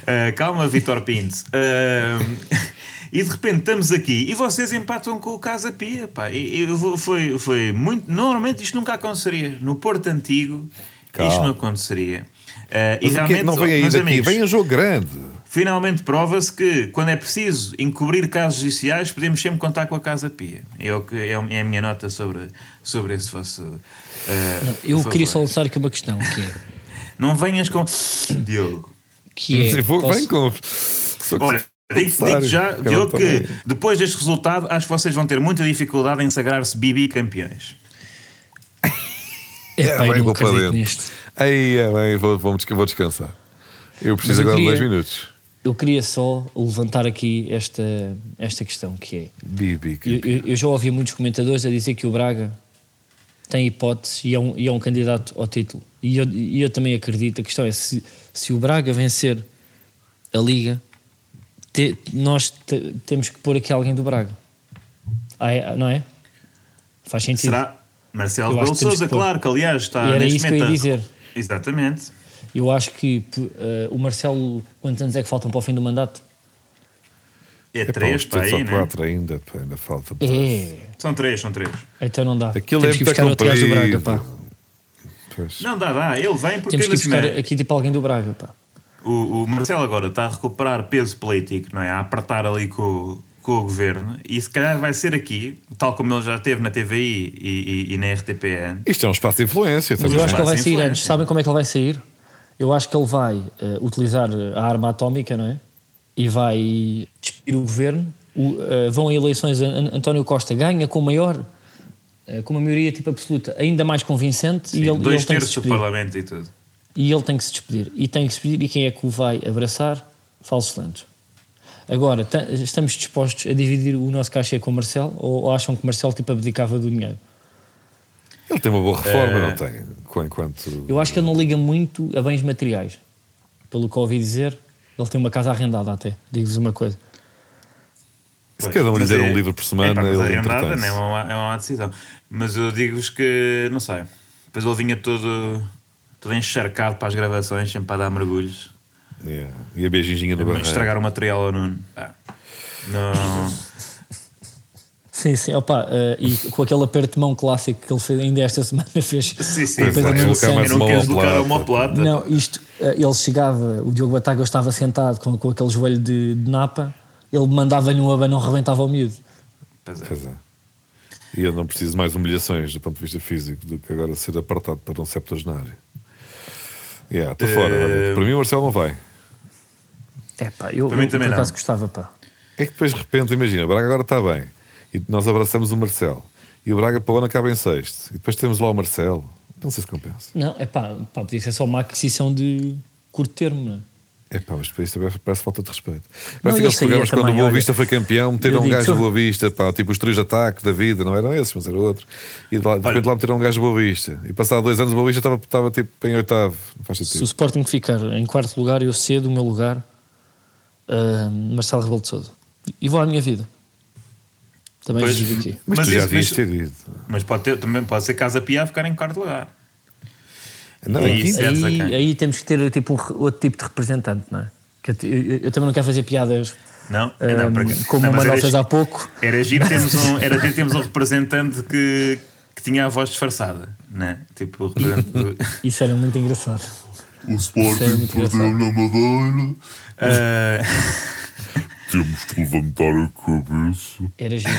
[SPEAKER 2] Ah, calma, Vitor Pinto. Ah, e de repente estamos aqui e vocês empatam com o Casa Pia. Pá. E, e foi, foi muito. Normalmente isto nunca aconteceria. No Porto Antigo, isto
[SPEAKER 3] Calma.
[SPEAKER 2] não aconteceria. Ah, e
[SPEAKER 3] Mas é que não vem aí daqui?
[SPEAKER 2] amigos,
[SPEAKER 3] Vem um jogo grande.
[SPEAKER 2] Finalmente prova-se que, quando é preciso encobrir casos judiciais, podemos sempre contar com a Casa Pia. É, o que, é a é minha nota sobre, sobre esse vosso. eh,
[SPEAKER 1] Eu
[SPEAKER 2] favor.
[SPEAKER 1] queria só lançar aqui uma questão, que é...
[SPEAKER 2] Não venhas com. Diogo.
[SPEAKER 1] Que é
[SPEAKER 3] Vou-
[SPEAKER 1] posso-
[SPEAKER 3] Vem com.
[SPEAKER 2] Olha, digo, digo já, Diogo, que depois deste resultado, acho que vocês vão ter muita dificuldade em sagrar-se Bibi campeões.
[SPEAKER 1] Epá,
[SPEAKER 3] É,
[SPEAKER 1] eu
[SPEAKER 3] bem,
[SPEAKER 1] não acredito
[SPEAKER 3] dentro. Aí, é bem, vou, vou, vou descansar. Eu preciso
[SPEAKER 1] eu
[SPEAKER 3] agora de
[SPEAKER 1] queria-
[SPEAKER 3] 10 minutos.
[SPEAKER 1] Eu queria só levantar aqui esta, esta questão, que é...
[SPEAKER 3] Bibi.
[SPEAKER 1] Eu, eu- eu já ouvi muitos comentadores a dizer que o Braga tem hipótese e é um, e é um candidato ao título. E eu, e eu também acredito. A questão é se, se o Braga vencer a Liga, te- nós te- temos que pôr aqui alguém do Braga. Ah, é- não é? Faz sentido.
[SPEAKER 2] Será? Marcelo
[SPEAKER 1] Eu acho
[SPEAKER 2] Belo
[SPEAKER 1] que temos
[SPEAKER 2] Souza,
[SPEAKER 1] que
[SPEAKER 2] claro, que aliás está
[SPEAKER 1] E era
[SPEAKER 2] neste
[SPEAKER 1] isso que eu ia
[SPEAKER 2] momento a-
[SPEAKER 1] dizer.
[SPEAKER 2] Exatamente.
[SPEAKER 1] Eu acho que eh, o Marcelo, quantos anos é que faltam para o fim do mandato?
[SPEAKER 2] É
[SPEAKER 3] Epá,
[SPEAKER 2] três
[SPEAKER 3] só
[SPEAKER 2] aí, né?
[SPEAKER 3] quatro ainda, pá, ainda falta.
[SPEAKER 1] É.
[SPEAKER 2] São três, são três.
[SPEAKER 1] Então não dá.
[SPEAKER 3] Aquilo
[SPEAKER 1] Temos
[SPEAKER 3] é
[SPEAKER 1] que buscar outro gajo do Braga, pá.
[SPEAKER 3] Pois.
[SPEAKER 2] Não, dá, dá. Ele vem porque
[SPEAKER 1] Temos que
[SPEAKER 2] ainda se
[SPEAKER 1] buscar aqui tipo alguém do Braga, pá.
[SPEAKER 2] O, o Marcelo agora está a recuperar peso político, não é? A apertar ali com, o- com o governo e se calhar vai ser aqui, tal como ele já teve na TVI e, e- e na RTPN.
[SPEAKER 3] Isto é um espaço de influência.
[SPEAKER 1] Mas eu acho que ele vai sair
[SPEAKER 2] influência.
[SPEAKER 1] antes. Sabem como é que ele vai sair? Eu acho que ele vai eh, utilizar a arma atómica, não é? e vai despedir o governo. O, eh, vão a eleições, An- António Costa ganha com maior, eh, com uma maioria tipo absoluta, ainda mais convincente, e ele,
[SPEAKER 2] Dois
[SPEAKER 1] ele tem que se
[SPEAKER 2] terços do
[SPEAKER 1] despedir.
[SPEAKER 2] Parlamento e tudo.
[SPEAKER 1] E ele tem que se despedir. E tem que se despedir. E quem é que o vai abraçar? Falsos Lantos. Agora, ta- estamos dispostos a dividir o nosso cachê com o Marcelo ou, ou acham que o Marcelo tipo, abdicava do dinheiro?
[SPEAKER 3] Ele tem uma boa reforma,
[SPEAKER 2] Eh,
[SPEAKER 3] não tem? Com- Enquanto.
[SPEAKER 1] Eu acho que ele não liga muito a bens materiais. Pelo que ouvi dizer, ele tem uma casa arrendada até. Digo-vos uma coisa.
[SPEAKER 3] Se cada um lhe der
[SPEAKER 2] é-
[SPEAKER 3] um livro por semana,
[SPEAKER 2] é, pá,
[SPEAKER 3] ele
[SPEAKER 2] arrendada, né? é, uma, é uma má decisão. Mas eu digo-vos que, não sei, depois ele vinha todo, todo encharcado para as gravações, sempre para dar mergulhos.
[SPEAKER 3] Yeah. E a beijinha no barreiro.
[SPEAKER 2] Estragar o material ao Nuno. Pá, Não.
[SPEAKER 1] Sim, sim, opa, eh, e com aquele aperto de mão clássico que ele fez ainda esta semana [LAUGHS] fez.
[SPEAKER 2] Sim, sim.
[SPEAKER 1] Depois.
[SPEAKER 2] Eu não deslocar
[SPEAKER 3] plata.
[SPEAKER 2] uma plata.
[SPEAKER 1] Não, isto, eh, ele chegava, o Diogo Bataga estava sentado com, com aquele joelho de, de napa, ele mandava-lhe um abanão, rebentava o miúdo.
[SPEAKER 2] Pois é.
[SPEAKER 3] Pois é. E eu não preciso mais humilhações do ponto de vista físico do que agora ser apartado para um septuagenário. Yeah, estou fora. olha. Para mim, o Marcelo não vai.
[SPEAKER 1] É pá, eu,
[SPEAKER 2] Para mim
[SPEAKER 1] eu
[SPEAKER 2] também
[SPEAKER 1] por acaso
[SPEAKER 2] não.
[SPEAKER 1] gostava, pá.
[SPEAKER 3] É que depois, de repente, imagina, o Braga agora está bem. E nós abraçamos o Marcelo. E o Braga para o ano acaba em sexto. E depois temos lá o Marcelo. Não sei se compensa.
[SPEAKER 1] Não, é pá, pá, podia ser só uma aquisição de curto termo, não é?
[SPEAKER 3] É pá, mas para isto também parece falta de respeito. Parece
[SPEAKER 1] eu
[SPEAKER 3] aqueles
[SPEAKER 1] sei,
[SPEAKER 3] programas quando o
[SPEAKER 1] também,
[SPEAKER 3] Boa
[SPEAKER 1] olha,
[SPEAKER 3] Vista foi campeão, meteram um gajo do
[SPEAKER 1] tu-
[SPEAKER 3] Boa Vista, pá, tipo os três de ataque da vida, não eram esses, mas era outro. E de, lá, de repente lá meteram um gajo do Boa Vista. E passado dois anos o Boa Vista estava, estava tipo em oitavo.
[SPEAKER 1] Se o. Sporting ficar em quarto lugar, eu cedo o meu lugar, Marcelo Rebelo de Sousa. E vou à minha vida. Também
[SPEAKER 2] Pois,
[SPEAKER 1] digo aqui.
[SPEAKER 3] Mas,
[SPEAKER 2] Mas
[SPEAKER 3] tu já devias ter ido.
[SPEAKER 2] Mas pode ter, também pode ser Casa Pia a ficar em quarto lugar.
[SPEAKER 3] Não,
[SPEAKER 2] É certo,
[SPEAKER 1] Aí, aí temos que ter tipo, um outro tipo de representante, não é? Que eu, eu- eu também não quero fazer piadas
[SPEAKER 2] Não? não, porque-
[SPEAKER 1] como
[SPEAKER 2] não,
[SPEAKER 1] o Manuel fez há pouco.
[SPEAKER 2] Era giro [LAUGHS] termos um, era giro termos um representante que, que tinha a voz disfarçada, né? Tipo, o representante. [LAUGHS]
[SPEAKER 1] Isso era muito engraçado.
[SPEAKER 5] O
[SPEAKER 1] é
[SPEAKER 5] Sporting
[SPEAKER 1] muito
[SPEAKER 5] perdeu na Madeira.
[SPEAKER 2] Ah,
[SPEAKER 5] Temos que levantar a cabeça.
[SPEAKER 1] Era giro.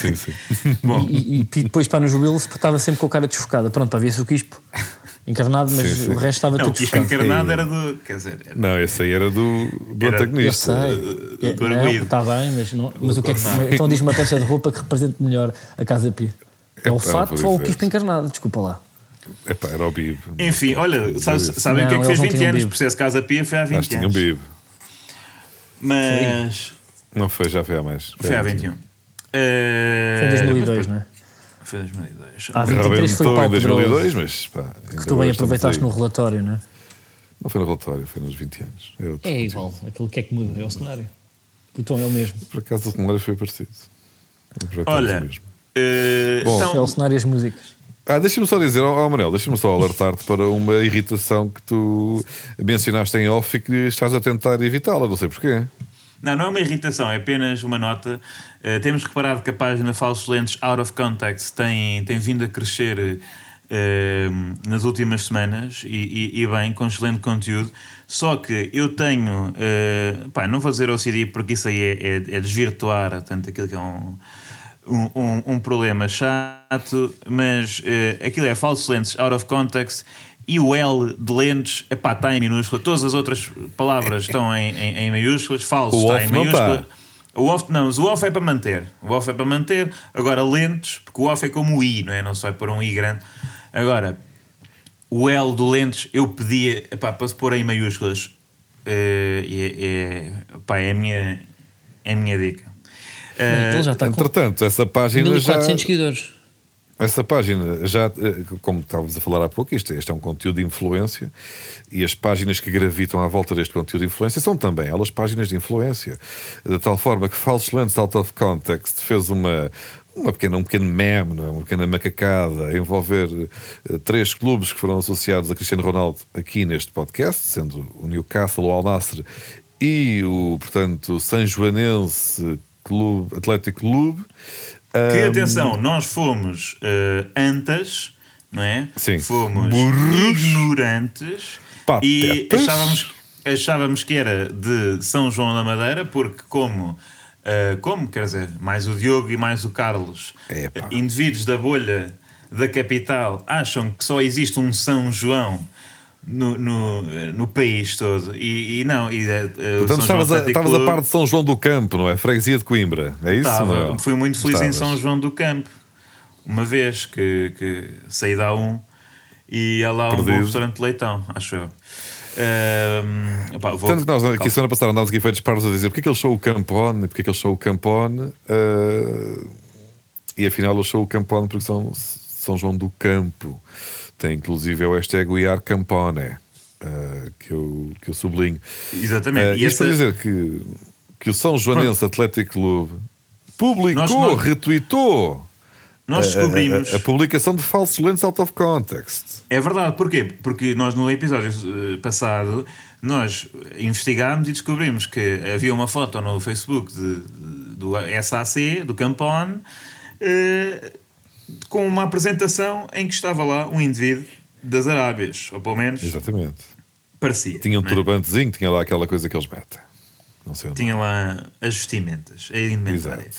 [SPEAKER 3] Sim, sim.
[SPEAKER 1] E, e- e depois para no jubilo se estava sempre com a cara desfocada. Pronto, para ver-se o quispo encarnado, mas
[SPEAKER 3] Sim, sim.
[SPEAKER 1] o resto estava
[SPEAKER 2] não, o
[SPEAKER 1] tudo desfocado.
[SPEAKER 2] encarnado era do. Quer dizer, era-
[SPEAKER 3] Não, esse aí era do, do
[SPEAKER 2] Era-
[SPEAKER 1] Eu
[SPEAKER 3] antagonista.
[SPEAKER 1] sei. É,
[SPEAKER 2] do
[SPEAKER 1] não,
[SPEAKER 2] arguído.
[SPEAKER 1] está bem, mas, não, mas o que é que. Então diz uma peça de roupa que represente melhor a Casa Pia. É o
[SPEAKER 3] Epá,
[SPEAKER 1] fato ou o
[SPEAKER 3] é.
[SPEAKER 1] quispo encarnado? Desculpa lá.
[SPEAKER 3] Epá, era o Bib.
[SPEAKER 2] Enfim, olha, sabes- sabem o que é que fez
[SPEAKER 1] eles não
[SPEAKER 2] 20
[SPEAKER 1] tinham
[SPEAKER 2] anos? O processo Casa Pia foi há 20
[SPEAKER 3] Acho que tinha um
[SPEAKER 2] anos.
[SPEAKER 3] Bib.
[SPEAKER 2] Mas.
[SPEAKER 3] Não foi, já foi há mais.
[SPEAKER 2] Foi há 21.
[SPEAKER 1] Foi
[SPEAKER 2] Eh,
[SPEAKER 1] em 2002, não é?
[SPEAKER 2] Foi 2002.
[SPEAKER 1] Ah, 23 foi o
[SPEAKER 3] em 2002,
[SPEAKER 1] Pedroso,
[SPEAKER 3] mas pá.
[SPEAKER 1] que tu bem aproveitaste
[SPEAKER 3] aí.
[SPEAKER 1] no relatório, não é?
[SPEAKER 3] Não foi no relatório, foi nos 20 anos. É.
[SPEAKER 1] É igual, aquilo que é que muda, é o cenário. O tom é o mesmo.
[SPEAKER 3] Por acaso o cenário foi parecido. O projeto era
[SPEAKER 2] Olha, eh,
[SPEAKER 3] Bom.
[SPEAKER 1] É o
[SPEAKER 2] então,
[SPEAKER 1] e as músicas.
[SPEAKER 3] Ah, deixa-me só dizer, oh, Manel, deixa-me só alertar-te para uma irritação que tu mencionaste em off e que estás a tentar evitá-la, não sei porquê.
[SPEAKER 2] Não, não é uma irritação, é apenas uma nota. Eh, temos reparado que a página Falsos Lentes Out of Context tem, tem vindo a crescer eh, nas últimas semanas e, e- e bem, com excelente conteúdo. Só que eu tenho, eh, pá, não vou dizer OCD porque isso aí é, é, é desvirtuar tanto aquilo que é um, um, um- um problema chato, mas eh, aquilo é Falsos Lentes Out of Context. E o L de lentes, epá, está em minúscula. Todas as outras palavras estão em, em, em maiúsculas. Falso
[SPEAKER 3] O
[SPEAKER 2] está em
[SPEAKER 3] não
[SPEAKER 2] maiúscula. O off não, mas o off é para manter. O off é para manter. Agora, lentes, porque o off é como o I, não é? Não se vai pôr um I grande. Agora, o L do lentes, eu pedia epá, para se pôr em maiúsculas. eh, é, é, epá, é, a minha, é a minha dica.
[SPEAKER 1] Ele já está com
[SPEAKER 3] Entretanto, essa página já.
[SPEAKER 1] 1400 seguidores.
[SPEAKER 3] Essa página já, eh, como estávamos a falar há pouco, isto, este é um conteúdo de influência e as páginas que gravitam à volta deste conteúdo de influência são também elas páginas de influência. De tal forma que False Lens Out of Context fez uma, uma pequena, um pequeno meme, não é? uma pequena macacada a envolver eh, três clubes que foram associados a Cristiano Ronaldo aqui neste podcast, sendo o Newcastle, o Al Nassr e o, portanto, San Joanense Clube, Atlético Clube.
[SPEAKER 2] Que atenção, nós fomos eh, antas, não é?
[SPEAKER 3] Sim.
[SPEAKER 2] Fomos
[SPEAKER 3] Burros.
[SPEAKER 2] ignorantes e
[SPEAKER 3] Patetas.
[SPEAKER 2] achávamos, achávamos que era de São João da Madeira, porque como, eh, como quer dizer, mais o Diogo e mais o Carlos, eh, indivíduos da bolha da capital, acham que só existe um São João no, no, no país todo. E, e não, e, o
[SPEAKER 3] Portanto, estavas a, estavas a par de São João do Campo, não é? Freguesia de Coimbra. É isso?
[SPEAKER 2] estava-
[SPEAKER 3] não?
[SPEAKER 2] Fui muito feliz em
[SPEAKER 3] Estavas.
[SPEAKER 2] São João do Campo. Uma vez que, que saí da A1 e há lá um
[SPEAKER 3] Perdido.
[SPEAKER 2] restaurante de leitão, acho eu. Ahm, opá, vou-
[SPEAKER 3] Tanto que nós aqui semana passada andámos aqui feitos paros a dizer porque é que eles são o Campone, porque é que eles são o Campone, eh, e afinal eles são o Campone porque são São João do Campo. Tem inclusive é o hashtag We Are Campone, eh, que, eu, que eu sublinho.
[SPEAKER 2] Exatamente.
[SPEAKER 3] Eh,
[SPEAKER 2] E
[SPEAKER 3] isto para
[SPEAKER 2] essa-
[SPEAKER 3] dizer que, que o São Joanense Atlético Clube publicou,
[SPEAKER 2] Nós- nós-
[SPEAKER 3] retweetou
[SPEAKER 2] nós
[SPEAKER 3] a- a-
[SPEAKER 2] descobrimos.
[SPEAKER 3] a, a publicação de falsos lentes out of context.
[SPEAKER 2] É verdade, porquê? Porque nós no episódio eh, passado nós investigámos e descobrimos que havia uma foto no Facebook de- de- do SAC, do Campone, eh, com uma apresentação em que estava lá um indivíduo das Arábias, ou pelo menos
[SPEAKER 3] Exatamente.
[SPEAKER 2] parecia.
[SPEAKER 3] Tinha um
[SPEAKER 2] é?
[SPEAKER 3] turbantezinho, tinha lá aquela coisa que eles metem. Não sei onde.
[SPEAKER 2] Tinha lá as vestimentas, a indumentária.
[SPEAKER 3] Exato.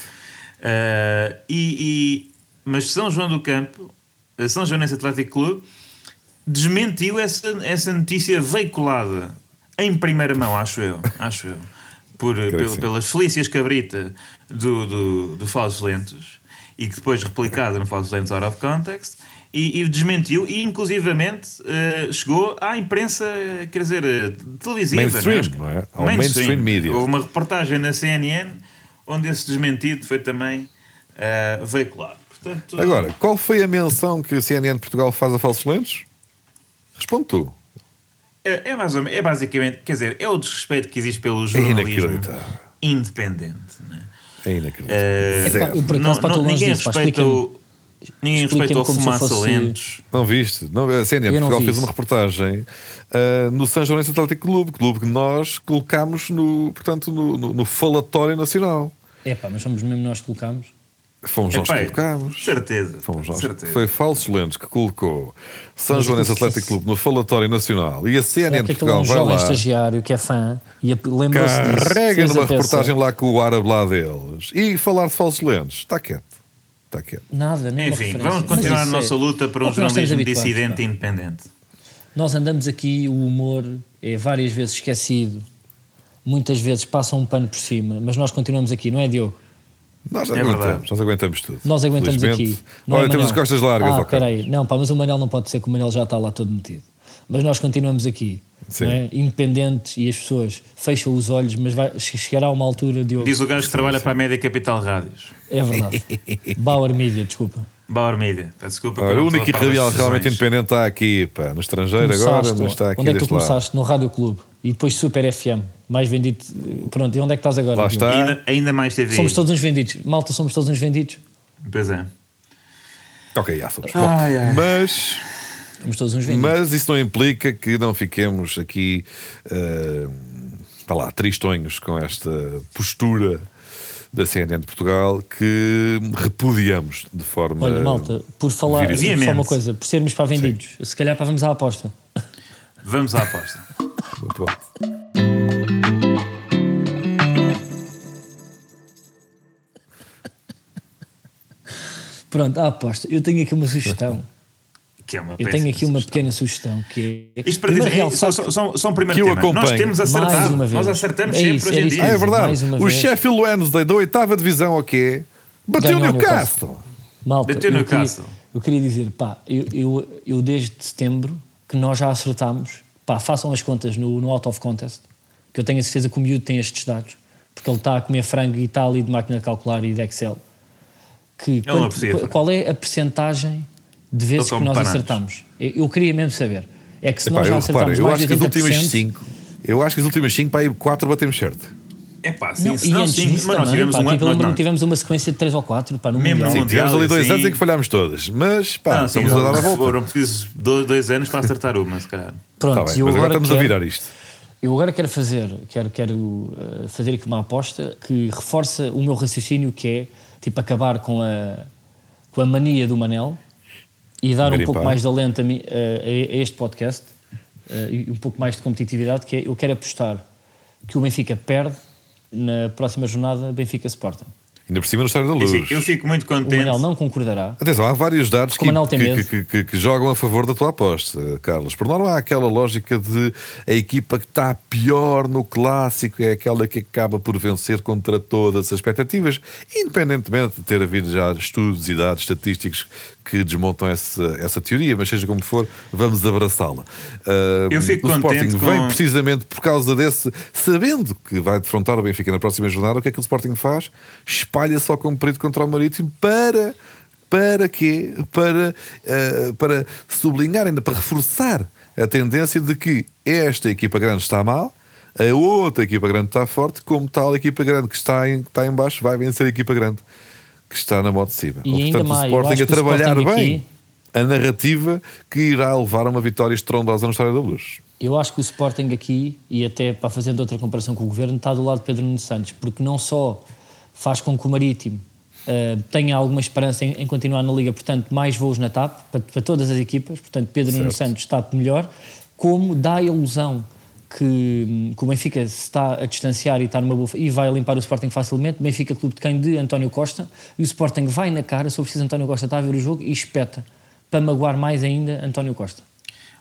[SPEAKER 2] Ah, e, e- mas São João do Campo, a São Joanense Atlético Clube, desmentiu essa, essa notícia veiculada em primeira mão, acho eu, acho eu, por,
[SPEAKER 3] que
[SPEAKER 2] pel-
[SPEAKER 3] sim.
[SPEAKER 2] pelas Felícias Cabrita do, do, do Lentos e que depois replicada no Falsos Lentos Out of Context. E, e desmentiu, e inclusivamente eh, chegou à imprensa, quer dizer, eh, televisiva.
[SPEAKER 3] Mainstream,
[SPEAKER 2] né?
[SPEAKER 3] não é? Ao mainstream media.
[SPEAKER 2] Houve uma reportagem na CNN onde esse desmentido foi também eh, veiculado. Portanto,
[SPEAKER 3] Agora, qual foi a menção que a CNN de Portugal faz a falsos lentes? Responde tu.
[SPEAKER 2] é, é mais ou menos, é basicamente, quer dizer, é o desrespeito que existe pelo jornalismo
[SPEAKER 3] inacreditável.
[SPEAKER 2] independente. né?
[SPEAKER 3] É inacreditável.
[SPEAKER 2] Eh,
[SPEAKER 1] Epá, eu por acaso
[SPEAKER 2] não- ninguém
[SPEAKER 1] disso, pá,
[SPEAKER 2] respeita
[SPEAKER 1] explica-me.
[SPEAKER 2] o. Ninguém respeita o fumaça
[SPEAKER 1] fosse-
[SPEAKER 2] lentos.
[SPEAKER 3] Não viste? Não, a CNN Portugal fez
[SPEAKER 1] isso.
[SPEAKER 3] uma reportagem ah, no São Joanense Atlético Clube, clube que nós colocámos no, portanto, no, no, no falatório nacional.
[SPEAKER 1] É pá, mas somos mesmo nós que colocámos.
[SPEAKER 3] Fomos nós
[SPEAKER 2] Epá,
[SPEAKER 3] que colocámos.
[SPEAKER 2] Certeza.
[SPEAKER 3] Fomos nós.
[SPEAKER 2] certeza.
[SPEAKER 3] Foi Falsos Lentes que colocou São
[SPEAKER 1] Mas
[SPEAKER 3] Joanense Atlético Clube no falatório nacional e a CNN
[SPEAKER 1] É é
[SPEAKER 3] Portugal
[SPEAKER 1] um
[SPEAKER 3] vai
[SPEAKER 1] jovem
[SPEAKER 3] lá.
[SPEAKER 1] estagiário que é fã e lembra-se disso.
[SPEAKER 3] Carrega numa reportagem lá com o árabe lá deles e falar de falsos lentes. Está quieto. Está quieto.
[SPEAKER 1] Nada, nem
[SPEAKER 2] Enfim,
[SPEAKER 1] referência.
[SPEAKER 2] vamos continuar a
[SPEAKER 1] isso
[SPEAKER 2] nossa
[SPEAKER 1] é-
[SPEAKER 2] luta por
[SPEAKER 1] é
[SPEAKER 2] um jornalismo dissidente e independente.
[SPEAKER 1] Nós andamos aqui, o humor é várias vezes esquecido, muitas vezes passa um pano por cima, mas nós continuamos aqui, não é, Diogo?
[SPEAKER 3] Nós
[SPEAKER 2] É
[SPEAKER 3] aguentamos,
[SPEAKER 2] verdade.
[SPEAKER 3] nós aguentamos tudo.
[SPEAKER 1] Nós aguentamos aqui. não é,
[SPEAKER 3] Olha, temos
[SPEAKER 1] Manel?
[SPEAKER 3] as costas largas,
[SPEAKER 1] Ah,
[SPEAKER 3] ok.
[SPEAKER 1] espera aí. Não, pá, mas o Manel não pode ser que o Manel já está lá todo metido. Mas nós continuamos aqui,
[SPEAKER 3] Sim.
[SPEAKER 1] não é? independentes e as pessoas fecham os olhos, mas vai, che- chegará uma altura, Diogo.
[SPEAKER 2] Diz o gajo que trabalha para a Média Capital Rádios.
[SPEAKER 1] É verdade. [LAUGHS] Bauer Media, desculpa.
[SPEAKER 2] Bauer Media. Desculpa.
[SPEAKER 3] Olha, o único radial realmente independente está aqui, pá, no estrangeiro agora,
[SPEAKER 1] Começaste-
[SPEAKER 3] mas está aqui
[SPEAKER 1] onde é que tu
[SPEAKER 3] deste lado.
[SPEAKER 1] começaste? No Rádio Clube. E depois Super FM. Mais vendido. Pronto, e onde é que estás agora?
[SPEAKER 3] Lá está.
[SPEAKER 2] Ainda, ainda mais TV.
[SPEAKER 1] Somos todos uns vendidos. Malta, somos todos uns vendidos.
[SPEAKER 2] Pois é.
[SPEAKER 3] Ok, já somos.
[SPEAKER 2] Ai, ai.
[SPEAKER 3] Mas,
[SPEAKER 1] Somos todos uns vendidos.
[SPEAKER 3] mas isso não implica que não fiquemos aqui, eh, está lá, tristonhos com esta postura da CNN de Portugal que repudiamos de forma.
[SPEAKER 1] Olha, malta, por falar, só uma coisa, por sermos para vendidos, se calhar para vamos à aposta.
[SPEAKER 2] Vamos à aposta.
[SPEAKER 3] Muito bom.
[SPEAKER 1] Pronto, à aposta. Eu tenho aqui uma sugestão.
[SPEAKER 2] Que é uma
[SPEAKER 1] Eu tenho aqui uma
[SPEAKER 2] sugestão.
[SPEAKER 1] pequena sugestão que é.
[SPEAKER 2] Isto para dizer,
[SPEAKER 1] realçar
[SPEAKER 2] só,
[SPEAKER 1] que-
[SPEAKER 2] só, só, só um primeiro
[SPEAKER 3] Que eu
[SPEAKER 2] tema. Nós temos
[SPEAKER 1] Mais
[SPEAKER 2] acertado.
[SPEAKER 1] uma vez.
[SPEAKER 2] Nós acertamos
[SPEAKER 1] É
[SPEAKER 2] sempre
[SPEAKER 1] isso,
[SPEAKER 2] hoje em
[SPEAKER 1] isso
[SPEAKER 2] dia.
[SPEAKER 3] Ah, é verdade. O. Sheffield Wednesday da oitava divisão, o quê? Bateu o
[SPEAKER 1] Ganhou o
[SPEAKER 3] Newcastle.
[SPEAKER 1] Malta,
[SPEAKER 2] Bateu
[SPEAKER 1] eu
[SPEAKER 2] no Newcastle.
[SPEAKER 1] eu queria dizer, pá, eu, eu, eu desde setembro que nós já acertámos, pá, façam as contas no, no Out of Contest, que eu tenho a certeza que o miúdo tem estes dados, porque ele está a comer frango e está ali de máquina de calcular e de Excel. Que
[SPEAKER 2] não
[SPEAKER 1] quanto-
[SPEAKER 2] precisa.
[SPEAKER 1] qual é a percentagem de vezes que nós
[SPEAKER 2] bananas.
[SPEAKER 1] acertamos? Eu, eu queria mesmo saber. É que se
[SPEAKER 3] Epá,
[SPEAKER 1] nós já
[SPEAKER 3] eu,
[SPEAKER 1] acertamos mais
[SPEAKER 3] acho
[SPEAKER 1] de
[SPEAKER 3] que as últimas
[SPEAKER 1] 80%,
[SPEAKER 3] 5, eu acho que as últimas 5 para aí 4 batemos certo.
[SPEAKER 2] É pá, sim,
[SPEAKER 1] Não,
[SPEAKER 2] se
[SPEAKER 1] e
[SPEAKER 2] não,
[SPEAKER 1] antes
[SPEAKER 2] sim,
[SPEAKER 1] disso
[SPEAKER 2] mas nós tivemos
[SPEAKER 1] pá,
[SPEAKER 2] um ano.
[SPEAKER 1] tive-
[SPEAKER 2] nós não.
[SPEAKER 1] tivemos uma sequência de 3 ou 4 pá, no
[SPEAKER 2] Mesmo
[SPEAKER 1] Mundial.
[SPEAKER 3] Sim, tivemos ali dois
[SPEAKER 2] sim.
[SPEAKER 3] anos em que falhámos todas, mas pá,
[SPEAKER 2] Ah, sim,
[SPEAKER 3] estamos a dar a volta.
[SPEAKER 2] foram precisos dois, dois anos para acertar uma, se calhar.
[SPEAKER 1] Pronto,
[SPEAKER 3] Tá bem, mas agora estamos a
[SPEAKER 1] quero-
[SPEAKER 3] virar isto.
[SPEAKER 1] Eu agora quero fazer, quero, quero eh, fazer aqui uma aposta que reforça o meu raciocínio que é tipo acabar com a, com a mania do Manel e dar um
[SPEAKER 3] Ver em
[SPEAKER 1] pouco mais de alento a, a- a este podcast eh, e um pouco mais de competitividade que é, eu quero apostar que o Benfica perde na próxima jornada Benfica Sporting.
[SPEAKER 3] Ainda por cima no Estádio da
[SPEAKER 2] Eu
[SPEAKER 3] Luz.
[SPEAKER 2] fico, eu fico muito
[SPEAKER 1] O
[SPEAKER 2] contente.
[SPEAKER 1] Manel não concordará.
[SPEAKER 3] Atenção, há vários dados que,
[SPEAKER 1] O
[SPEAKER 3] que- que- que jogam a favor da tua aposta, Carlos. Por norma, há aquela lógica de a equipa que está pior no clássico é aquela que acaba por vencer contra todas as expectativas, independentemente de ter havido já estudos e dados estatísticos que desmontam essa, essa teoria, mas seja como for, vamos abraçá-la. Ah,
[SPEAKER 2] Eu fico
[SPEAKER 3] o Sporting
[SPEAKER 2] com-
[SPEAKER 3] vem precisamente por causa desse, sabendo que vai defrontar o Benfica na próxima jornada, o que é que o Sporting faz? Espalha só como perito contra o Marítimo para. Para quê? Para, eh, para sublinhar, ainda para reforçar a tendência de que esta equipa grande está mal, a outra equipa grande está forte, como tal a equipa grande que está em, que está em baixo vai vencer a equipa grande que está na moto de cima.
[SPEAKER 1] E
[SPEAKER 3] Ou,
[SPEAKER 1] ainda
[SPEAKER 3] portanto,
[SPEAKER 1] mais,
[SPEAKER 3] o Sporting a trabalhar
[SPEAKER 1] Sporting
[SPEAKER 3] bem
[SPEAKER 1] aqui-
[SPEAKER 3] a narrativa que irá levar a uma vitória estrondosa no Estádio da Luz.
[SPEAKER 1] Eu acho que o Sporting aqui, e até para fazendo outra comparação com o Governo, está do lado de Pedro Nuno Santos, porque não só faz com que o Marítimo eh, tenha alguma esperança em, em continuar na Liga, portanto, mais voos na TAP, para, para todas as equipas, portanto, Pedro Nuno Santos está melhor, como dá a ilusão que, que o Benfica se está a distanciar e está numa boa e vai limpar o Sporting facilmente. Benfica Clube de quem de António Costa e o Sporting vai na cara, se for preciso António Costa está a ver o jogo e espeta para magoar mais ainda António Costa.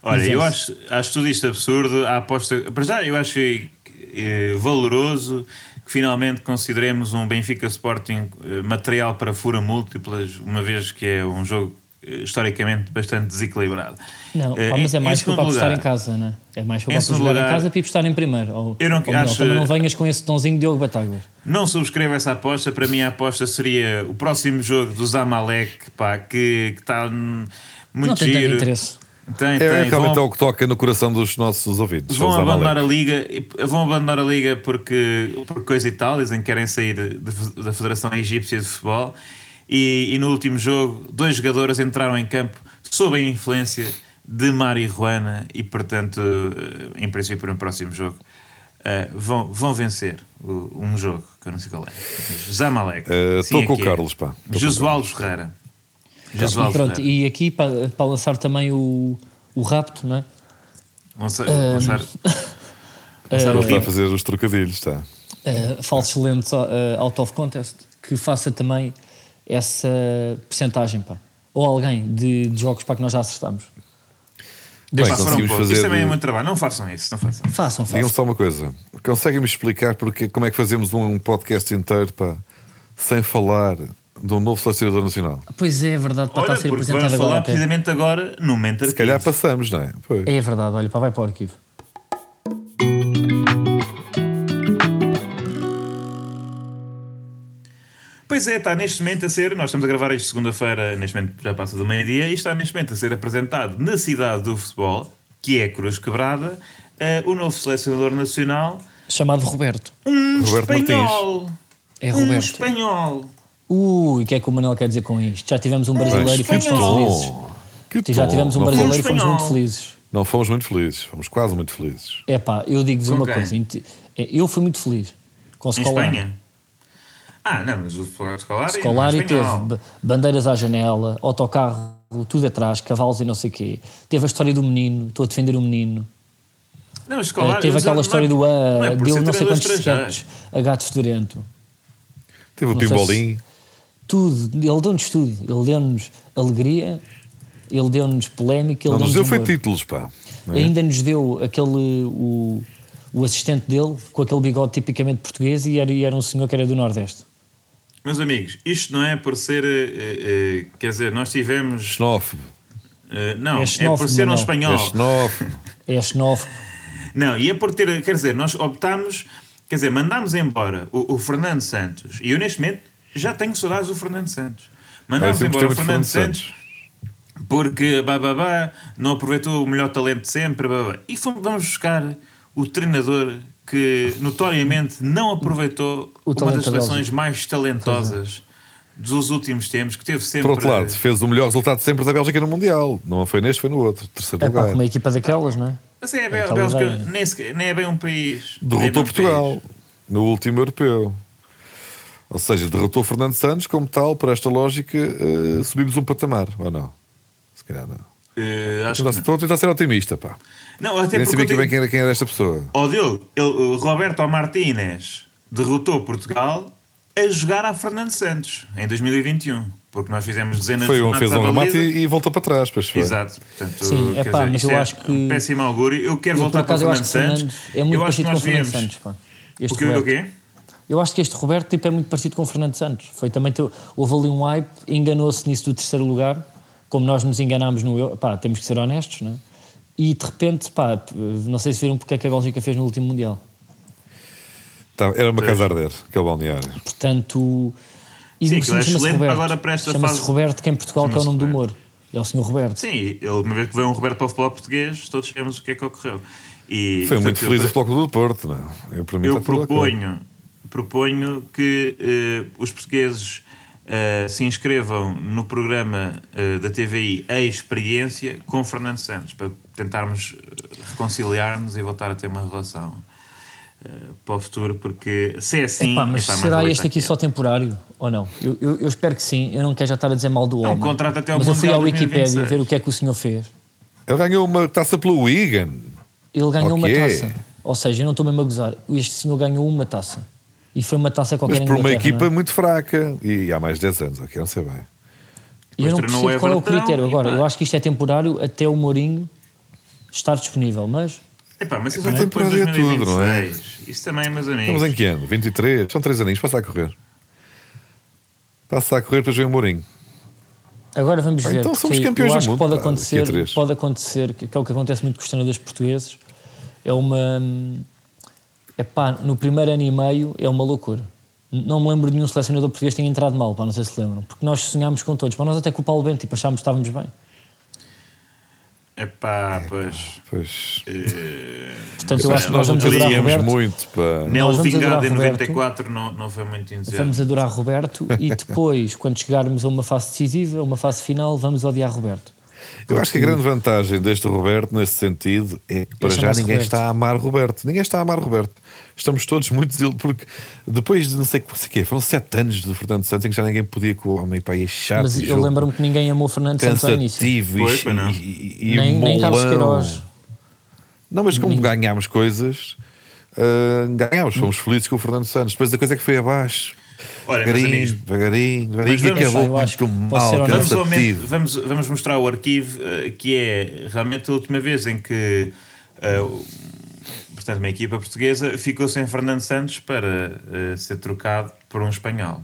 [SPEAKER 2] Olha, eu acho, acho tudo isto absurdo. A aposta. Para já, eu acho eh, valoroso que finalmente consideremos um Benfica Sporting eh, material para fura múltiplas, uma vez que é um jogo historicamente bastante desequilibrado.
[SPEAKER 1] Não,
[SPEAKER 2] Eh,
[SPEAKER 1] pá, mas é mais
[SPEAKER 2] em
[SPEAKER 1] que para
[SPEAKER 2] segundo
[SPEAKER 1] apostar
[SPEAKER 2] lugar,
[SPEAKER 1] em casa, não é? É mais
[SPEAKER 2] segundo
[SPEAKER 1] jogar em casa e para apostar em primeiro. Ou,
[SPEAKER 2] eu não-
[SPEAKER 1] ou
[SPEAKER 2] acho-
[SPEAKER 1] não venhas com esse tonzinho de Diogo Batáguas.
[SPEAKER 2] Não subscrevo essa aposta. Para mim, a aposta seria o próximo jogo do Zamalek, pá, que, está muito
[SPEAKER 1] Não tem tanto
[SPEAKER 2] giro.
[SPEAKER 1] interesse.
[SPEAKER 2] Tem,
[SPEAKER 3] É
[SPEAKER 2] tem.
[SPEAKER 3] realmente
[SPEAKER 2] Vão-
[SPEAKER 3] é o que toca no coração dos nossos ouvintes.
[SPEAKER 2] Vão abandonar a liga, vão abandonar a liga porque por coisa e tal, dizem que querem sair de- de- da Federação Egípcia de Futebol. E, e no último jogo, dois jogadores entraram em campo sob a influência de marihuana e, portanto, eh, em princípio, no próximo jogo, eh, vão, vão vencer o- um jogo que eu não sei qual é. Zamalek.
[SPEAKER 3] Eh, Estou com o. Carlos, pá.
[SPEAKER 2] Josualdo Ferreira.
[SPEAKER 1] E,
[SPEAKER 2] Josualdo
[SPEAKER 1] pronto,
[SPEAKER 2] Ferreira.
[SPEAKER 1] e aqui para, para lançar também o, o rapto, não é?
[SPEAKER 2] Lançar,
[SPEAKER 1] Ehm,
[SPEAKER 2] lançar, lançar
[SPEAKER 3] está a fazer os trocadilhos, está.
[SPEAKER 1] Uh, falsos lentes uh, out of contest, que faça também essa percentagem, pá. Ou alguém de, de jogos para que nós já acertamos.
[SPEAKER 3] Bem,
[SPEAKER 2] Pá,
[SPEAKER 3] conseguimos fazer
[SPEAKER 2] Isto também é muito trabalho. Não façam isso. Não façam.
[SPEAKER 1] Façam, façam.
[SPEAKER 3] só uma coisa. Conseguem-me explicar porque, como é que fazemos um podcast inteiro pá, sem falar de um novo selecionador nacional?
[SPEAKER 1] Pois é, é verdade, para estar a
[SPEAKER 2] Olha,
[SPEAKER 1] ser
[SPEAKER 2] porque
[SPEAKER 1] apresentado
[SPEAKER 2] vamos
[SPEAKER 1] agora.
[SPEAKER 2] falar
[SPEAKER 1] até.
[SPEAKER 2] precisamente agora no momento
[SPEAKER 3] Se calhar passamos, não é? Pois.
[SPEAKER 1] É verdade, olha, pá, vai para o arquivo.
[SPEAKER 2] Pois é, está neste momento a ser, nós estamos a gravar isto segunda-feira, neste momento já passa do meio-dia, e está neste momento a ser apresentado na cidade do futebol, que é Cruz Quebrada, eh, o novo selecionador nacional,
[SPEAKER 1] Chamado Roberto.
[SPEAKER 2] um
[SPEAKER 3] Roberto
[SPEAKER 2] espanhol.
[SPEAKER 1] É
[SPEAKER 2] Um
[SPEAKER 1] Roberto.
[SPEAKER 2] espanhol.
[SPEAKER 1] Ui, o que é que o Manel quer dizer com isto? Já tivemos um brasileiro e fomos tão felizes.
[SPEAKER 3] Que
[SPEAKER 1] Já tivemos um
[SPEAKER 3] não
[SPEAKER 1] brasileiro e
[SPEAKER 3] Fomos,
[SPEAKER 1] muito felizes.
[SPEAKER 3] não fomos muito felizes, fomos quase muito felizes.
[SPEAKER 1] É pá, eu digo-vos uma coisa. é, Eu fui muito feliz com o
[SPEAKER 2] Em
[SPEAKER 1] Scolari.
[SPEAKER 2] Espanha. Ah, não, mas o Scolari,
[SPEAKER 1] Scolari
[SPEAKER 2] é
[SPEAKER 1] teve bandeiras à janela, autocarro, tudo atrás, cavalos e não sei o quê. Teve a história do menino, estou a defender o menino.
[SPEAKER 2] Não, o
[SPEAKER 1] Eh, teve aquela
[SPEAKER 2] não é-
[SPEAKER 1] história do
[SPEAKER 2] não
[SPEAKER 1] ah,
[SPEAKER 2] é
[SPEAKER 1] deu não sei quantos setos a gato fedorento.
[SPEAKER 3] Teve o
[SPEAKER 1] Não
[SPEAKER 3] pimbolim.
[SPEAKER 1] Tudo, ele deu-nos tudo. Ele deu-nos alegria, ele deu-nos polémica, ele
[SPEAKER 3] Não nos deu foi títulos, pá. não é?
[SPEAKER 1] Ainda nos deu aquele, o, o assistente dele, com aquele bigode tipicamente português, e era, e era um senhor que era do Nordeste.
[SPEAKER 2] Meus amigos, isto não é por ser. eh, eh, quer dizer, nós tivemos.
[SPEAKER 3] Xenófobo.
[SPEAKER 2] eh, não,
[SPEAKER 1] É
[SPEAKER 2] é,
[SPEAKER 1] xenófobo,
[SPEAKER 2] por ser um
[SPEAKER 1] Manuel.
[SPEAKER 2] espanhol.
[SPEAKER 3] É xenófobo.
[SPEAKER 1] É xenófobo.
[SPEAKER 2] Não, e é por ter. Quer dizer, nós optámos. Quer dizer, mandámos embora o, o Fernando Santos. E eu, neste momento, já tenho saudades do Fernando Santos. Mandámos embora o Fernando
[SPEAKER 3] Fernando
[SPEAKER 2] Santos. Porque bababá, não aproveitou o melhor talento de sempre. Babá. E fomos, vamos buscar o treinador que notoriamente não aproveitou
[SPEAKER 1] O
[SPEAKER 2] uma das
[SPEAKER 1] da
[SPEAKER 2] seleções mais talentosas dos últimos tempos, que teve sempre.
[SPEAKER 3] Por outro lado, fez o melhor resultado sempre da Bélgica no Mundial. Não foi neste, foi no outro. Terceiro
[SPEAKER 1] É pá,
[SPEAKER 3] lugar.
[SPEAKER 1] com uma equipa daquelas, não é?
[SPEAKER 2] Mas é, a
[SPEAKER 1] aquela
[SPEAKER 2] Bélgica nem, sequer- nem é bem um país. É
[SPEAKER 3] Derrotou
[SPEAKER 2] um
[SPEAKER 3] Portugal
[SPEAKER 2] país.
[SPEAKER 3] no último europeu. Ou seja, derrotou Fernando Santos, como tal, por esta lógica, eh, subimos um patamar, ou não? Se calhar não.
[SPEAKER 2] Eh, acho
[SPEAKER 3] Estou
[SPEAKER 2] que
[SPEAKER 3] a- Estou a tentar ser otimista, pá.
[SPEAKER 2] Não. até
[SPEAKER 3] Nem sabia que bem quem era, quem era esta pessoa.
[SPEAKER 2] Ó Diogo, ele- o Roberto Martínez derrotou Portugal a jogar a Fernando Santos em 2021, porque nós fizemos dezenas
[SPEAKER 3] Foi
[SPEAKER 2] de
[SPEAKER 3] um,
[SPEAKER 2] remates
[SPEAKER 3] fez um remate e, e voltou para trás. Pois foi.
[SPEAKER 2] Exato. Portanto,
[SPEAKER 1] Sim, epá,
[SPEAKER 2] dizer,
[SPEAKER 1] mas eu
[SPEAKER 2] é
[SPEAKER 1] acho que-
[SPEAKER 2] péssimo augúrio. Eu quero
[SPEAKER 1] Eu,
[SPEAKER 2] voltar
[SPEAKER 1] acaso,
[SPEAKER 2] para o Fernando Santos.
[SPEAKER 1] É muito
[SPEAKER 2] eu acho que
[SPEAKER 1] parecido com
[SPEAKER 2] nós
[SPEAKER 1] o Fernando
[SPEAKER 2] viemos.
[SPEAKER 1] Santos. Pá. Este
[SPEAKER 2] O que, o
[SPEAKER 1] Roberto.
[SPEAKER 2] quê?
[SPEAKER 1] Eu acho que este Roberto tipo, é muito parecido com o Fernando Santos. Foi também teu- houve ali um hype, enganou-se nisso do terceiro lugar, como nós nos enganámos no Euro. Pá, temos que ser honestos, não é? E de repente, pá, não sei se viram porque é que a Bélgica fez no último Mundial.
[SPEAKER 3] Tá, era uma casa a arder, aquele balneário.
[SPEAKER 1] Portanto, e
[SPEAKER 2] Sim, aquilo é
[SPEAKER 1] chama-se
[SPEAKER 2] excelente
[SPEAKER 1] Roberto.
[SPEAKER 2] agora para esta
[SPEAKER 1] Chama-se
[SPEAKER 2] fase.
[SPEAKER 1] Roberto, que em Portugal que é o nome do
[SPEAKER 2] Chama-se
[SPEAKER 1] humor. É o senhor Roberto.
[SPEAKER 2] Sim, ele, uma vez que veio um Roberto para o futebol português, todos sabemos o que é que ocorreu. E,
[SPEAKER 3] Foi muito
[SPEAKER 2] portanto,
[SPEAKER 3] feliz
[SPEAKER 2] eu-
[SPEAKER 3] o Floco do Porto, não é? Eu, para mim,
[SPEAKER 2] Eu
[SPEAKER 3] ok.
[SPEAKER 2] proponho, proponho que eh, os portugueses eh, se inscrevam no programa eh, da TVI A Experiência com Fernando Santos, para tentarmos eh, reconciliar-nos e voltar a ter uma relação eh, para o futuro, porque se é assim.
[SPEAKER 1] Epá, mas será este aqui
[SPEAKER 2] quieto.
[SPEAKER 1] só temporário ou não? Eu, eu- eu espero que sim. Eu não quero já estar a dizer mal do
[SPEAKER 2] Não,
[SPEAKER 1] homem.
[SPEAKER 2] contrato até ao
[SPEAKER 1] mas eu fui à Wikipedia
[SPEAKER 2] 2026.
[SPEAKER 1] ver o que é que o senhor fez.
[SPEAKER 3] Ele ganhou uma taça pelo Wigan.
[SPEAKER 1] Ele ganhou uma
[SPEAKER 3] Ok.
[SPEAKER 1] taça. Ou seja, eu não estou mesmo a gozar. Este senhor ganhou uma taça. E foi uma taça qualquer
[SPEAKER 3] Mas por uma
[SPEAKER 1] Inglaterra,
[SPEAKER 3] equipa
[SPEAKER 1] é?
[SPEAKER 3] muito fraca. E há mais de 10 anos, ok, não sei bem.
[SPEAKER 1] E eu não percebo qual é o critério. Agora, eu acho que isto é temporário até o Mourinho estar disponível. Mas
[SPEAKER 2] Epá, mas isso
[SPEAKER 3] Epá,
[SPEAKER 2] é depois de
[SPEAKER 3] é tudo, não é?
[SPEAKER 2] 2026. Isso também, meus amigos.
[SPEAKER 3] Estamos em que ano? 23? São 3 aninhos, passa a correr. Passa a correr, depois vem o Mourinho.
[SPEAKER 1] agora vamos
[SPEAKER 3] Ah,
[SPEAKER 1] ver.
[SPEAKER 3] então somos campeões
[SPEAKER 1] eu
[SPEAKER 3] do
[SPEAKER 1] acho que
[SPEAKER 3] mundo,
[SPEAKER 1] pode
[SPEAKER 3] daqui a
[SPEAKER 1] acontecer, pode acontecer, que que é o que acontece muito com os treinadores portugueses. É uma. Epá, no primeiro ano e meio é uma loucura. Não me lembro de nenhum selecionador português que tenha entrado mal, pá, não sei se lembram. Porque nós sonhámos com todos. Mas nós até com o Paulo Bento, tipo, achámos que estávamos bem.
[SPEAKER 2] Epá, pois.
[SPEAKER 3] Pois.
[SPEAKER 2] eh,
[SPEAKER 1] Portanto, eu acho que nós vamos
[SPEAKER 2] não
[SPEAKER 1] adorar
[SPEAKER 3] Queríamos
[SPEAKER 1] Roberto.
[SPEAKER 3] muito, pá.
[SPEAKER 2] Nel
[SPEAKER 1] Nós vamos
[SPEAKER 2] Vingado
[SPEAKER 1] adorar
[SPEAKER 2] em
[SPEAKER 1] Roberto.
[SPEAKER 2] 94 não, não foi muito entusiasmo.
[SPEAKER 1] Vamos adorar Roberto e depois, quando chegarmos a uma fase decisiva, a uma fase final, vamos odiar Roberto.
[SPEAKER 3] Eu acho que a grande vantagem deste Roberto, nesse sentido, é que para já ninguém
[SPEAKER 1] Roberto.
[SPEAKER 3] está a amar Roberto. Ninguém está a amar Roberto. Estamos todos muito porque depois de não sei o que, foram sete anos do Fernando Santos em que já ninguém podia com o homem pá, é chato.
[SPEAKER 1] Mas eu lembro-me que ninguém amou Fernando Santos ao início.
[SPEAKER 3] e-
[SPEAKER 2] Pois, não.
[SPEAKER 3] e, e, e
[SPEAKER 1] Nem, nem Carlos
[SPEAKER 3] molão.
[SPEAKER 1] Queiroz.
[SPEAKER 3] Não, mas como ganhámos coisas, ah, ganhámos, fomos felizes com o Fernando Santos. Depois a coisa é que foi abaixo.
[SPEAKER 2] Olha,
[SPEAKER 3] devagarinho, devagarinho, devagarinho, e
[SPEAKER 2] vamos-
[SPEAKER 3] acabou muito
[SPEAKER 1] que
[SPEAKER 3] mal,
[SPEAKER 1] honesto.
[SPEAKER 2] Vamos, momento- vamos, vamos mostrar o arquivo, eh, que é realmente a última vez em que o- portanto, uma equipa portuguesa ficou sem Fernando Santos para eh, ser trocado por um espanhol.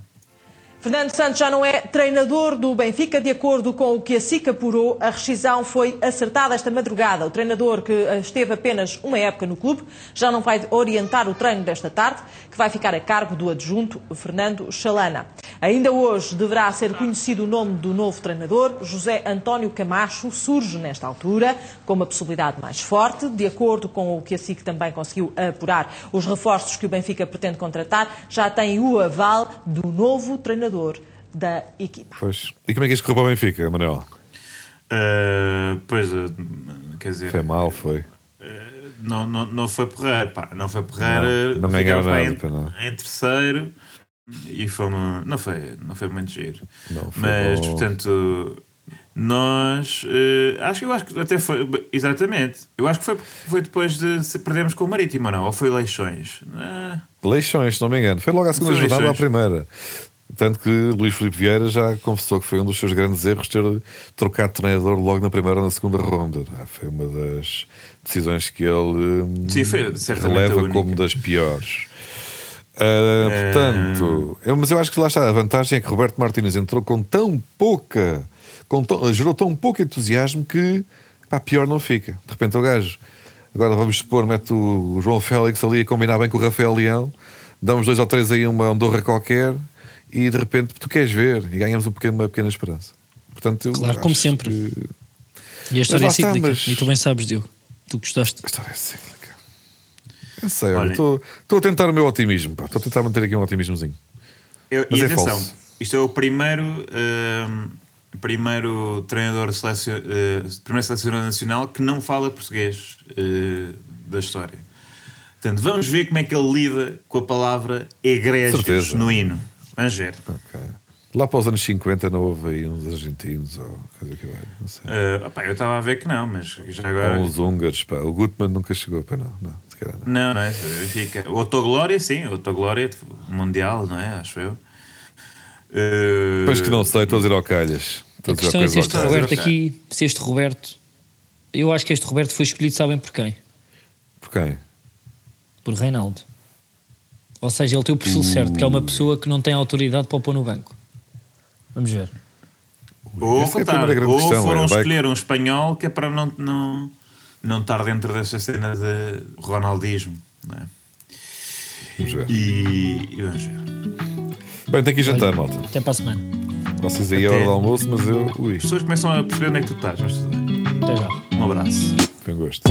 [SPEAKER 6] Fernando Santos já não é treinador do Benfica, de acordo com o que a SIC apurou, a rescisão foi acertada esta madrugada. O treinador que eh, esteve apenas uma época no clube já não vai orientar o treino desta tarde, que vai ficar a cargo do adjunto Fernando Chalana. Ainda hoje deverá ser conhecido o nome do novo treinador. José António Camacho surge nesta altura como a possibilidade mais forte, de acordo com o que a SIC também conseguiu apurar. Os reforços que o Benfica pretende contratar já têm o aval do novo treinador da equipa.
[SPEAKER 3] Pois. E como é que isto correu para o Benfica, Manuel?
[SPEAKER 2] Eh, pois, eh, quer dizer,
[SPEAKER 3] Foi mal, foi.
[SPEAKER 2] não, não, não foi porreiro, pá, não foi porreiro.
[SPEAKER 3] Não, não ganharam
[SPEAKER 2] pá,
[SPEAKER 3] nada,
[SPEAKER 2] em,
[SPEAKER 3] não.
[SPEAKER 2] em terceiro e foi uma, não foi, não foi muito giro.
[SPEAKER 3] Não, foi
[SPEAKER 2] Mas,
[SPEAKER 3] bom.
[SPEAKER 2] portanto, nós eh, acho que eu acho que até foi exatamente. Eu acho que foi, foi depois de se perdermos com o Marítimo, ou não? Ou foi Leixões? Ah,
[SPEAKER 3] Leixões, se não me engano. Foi logo à segunda
[SPEAKER 2] Foi
[SPEAKER 3] jornada à
[SPEAKER 2] Leixões.
[SPEAKER 3] primeira. Tanto que Luís Filipe Vieira já confessou que foi um dos seus grandes erros ter trocado de treinador logo na primeira ou na segunda ronda. Ah, Foi uma das decisões que ele hum,
[SPEAKER 2] Sim, foi
[SPEAKER 3] releva como das piores. Ah, portanto, eu- mas eu acho que lá está. A vantagem é que Roberto Martínez entrou com tão pouca, com tão- gerou tão pouco entusiasmo que pá, pior não fica. De repente o gajo, agora vamos supor, mete o João Félix ali a combinar bem com o Rafael Leão, damos dois ou três aí uma Andorra qualquer e de repente tu queres ver e ganhamos um pequeno- uma pequena esperança. Portanto, eu
[SPEAKER 1] Claro, como sempre.
[SPEAKER 3] que
[SPEAKER 1] E a história é
[SPEAKER 3] está,
[SPEAKER 1] cíclica.
[SPEAKER 3] mas-
[SPEAKER 1] E tu bem sabes, Diogo. Tu gostaste.
[SPEAKER 3] a história é cíclica. Eu sei, estou estou a tentar o meu otimismo, estou a tentar manter aqui um otimismozinho.
[SPEAKER 2] eu,
[SPEAKER 3] Mas
[SPEAKER 2] e
[SPEAKER 3] é
[SPEAKER 2] atenção,
[SPEAKER 3] falso.
[SPEAKER 2] isto é o primeiro, hum, primeiro treinador selecion, eh, primeiro selecionador nacional que não fala português eh, da história. Portanto, vamos ver como é que ele lida com a palavra egrégio
[SPEAKER 3] Certeza.
[SPEAKER 2] genuíno. Vamos ver.
[SPEAKER 3] Ok. Lá para os anos 50 não houve aí uns argentinos ou coisa que vai, não sei.
[SPEAKER 2] Eh, opá, eu estava a ver que não, mas já
[SPEAKER 3] Ou
[SPEAKER 2] agora.
[SPEAKER 3] uns húngaros, pá. O Gutmann nunca chegou, pá, não. não. Se calhar.
[SPEAKER 2] Não, não é? Benfica. O Autoglória, sim, o Autoglória mundial, não é? Acho eu. Eh,
[SPEAKER 3] Pois que não sei, estou a dizer ao calhas.
[SPEAKER 1] A questão é se este. Roberto aqui, se este Roberto. Eu acho que este Roberto foi escolhido, sabem por quem?
[SPEAKER 3] Por quem?
[SPEAKER 1] Por Reinaldo. Ou seja, ele tem o perfil certo, que é uma pessoa que não tem autoridade para o pôr no banco. Vamos ver.
[SPEAKER 2] Ou,
[SPEAKER 3] é
[SPEAKER 2] votar, ou
[SPEAKER 3] questão,
[SPEAKER 2] foram
[SPEAKER 3] é, vai-
[SPEAKER 2] escolher um espanhol que é para não, não, não estar dentro dessa cena de ronaldismo. Não é?
[SPEAKER 3] Vamos ver.
[SPEAKER 2] e, e vamos ver.
[SPEAKER 3] Bem, tem que ir jantar, malta.
[SPEAKER 1] Até para a semana.
[SPEAKER 3] Vocês aí a hora do almoço, mas eu. Ui,
[SPEAKER 2] As pessoas começam a perceber onde é que tu estás. mas tudo bem.
[SPEAKER 1] Até já.
[SPEAKER 2] Um abraço.
[SPEAKER 3] foi um gosto.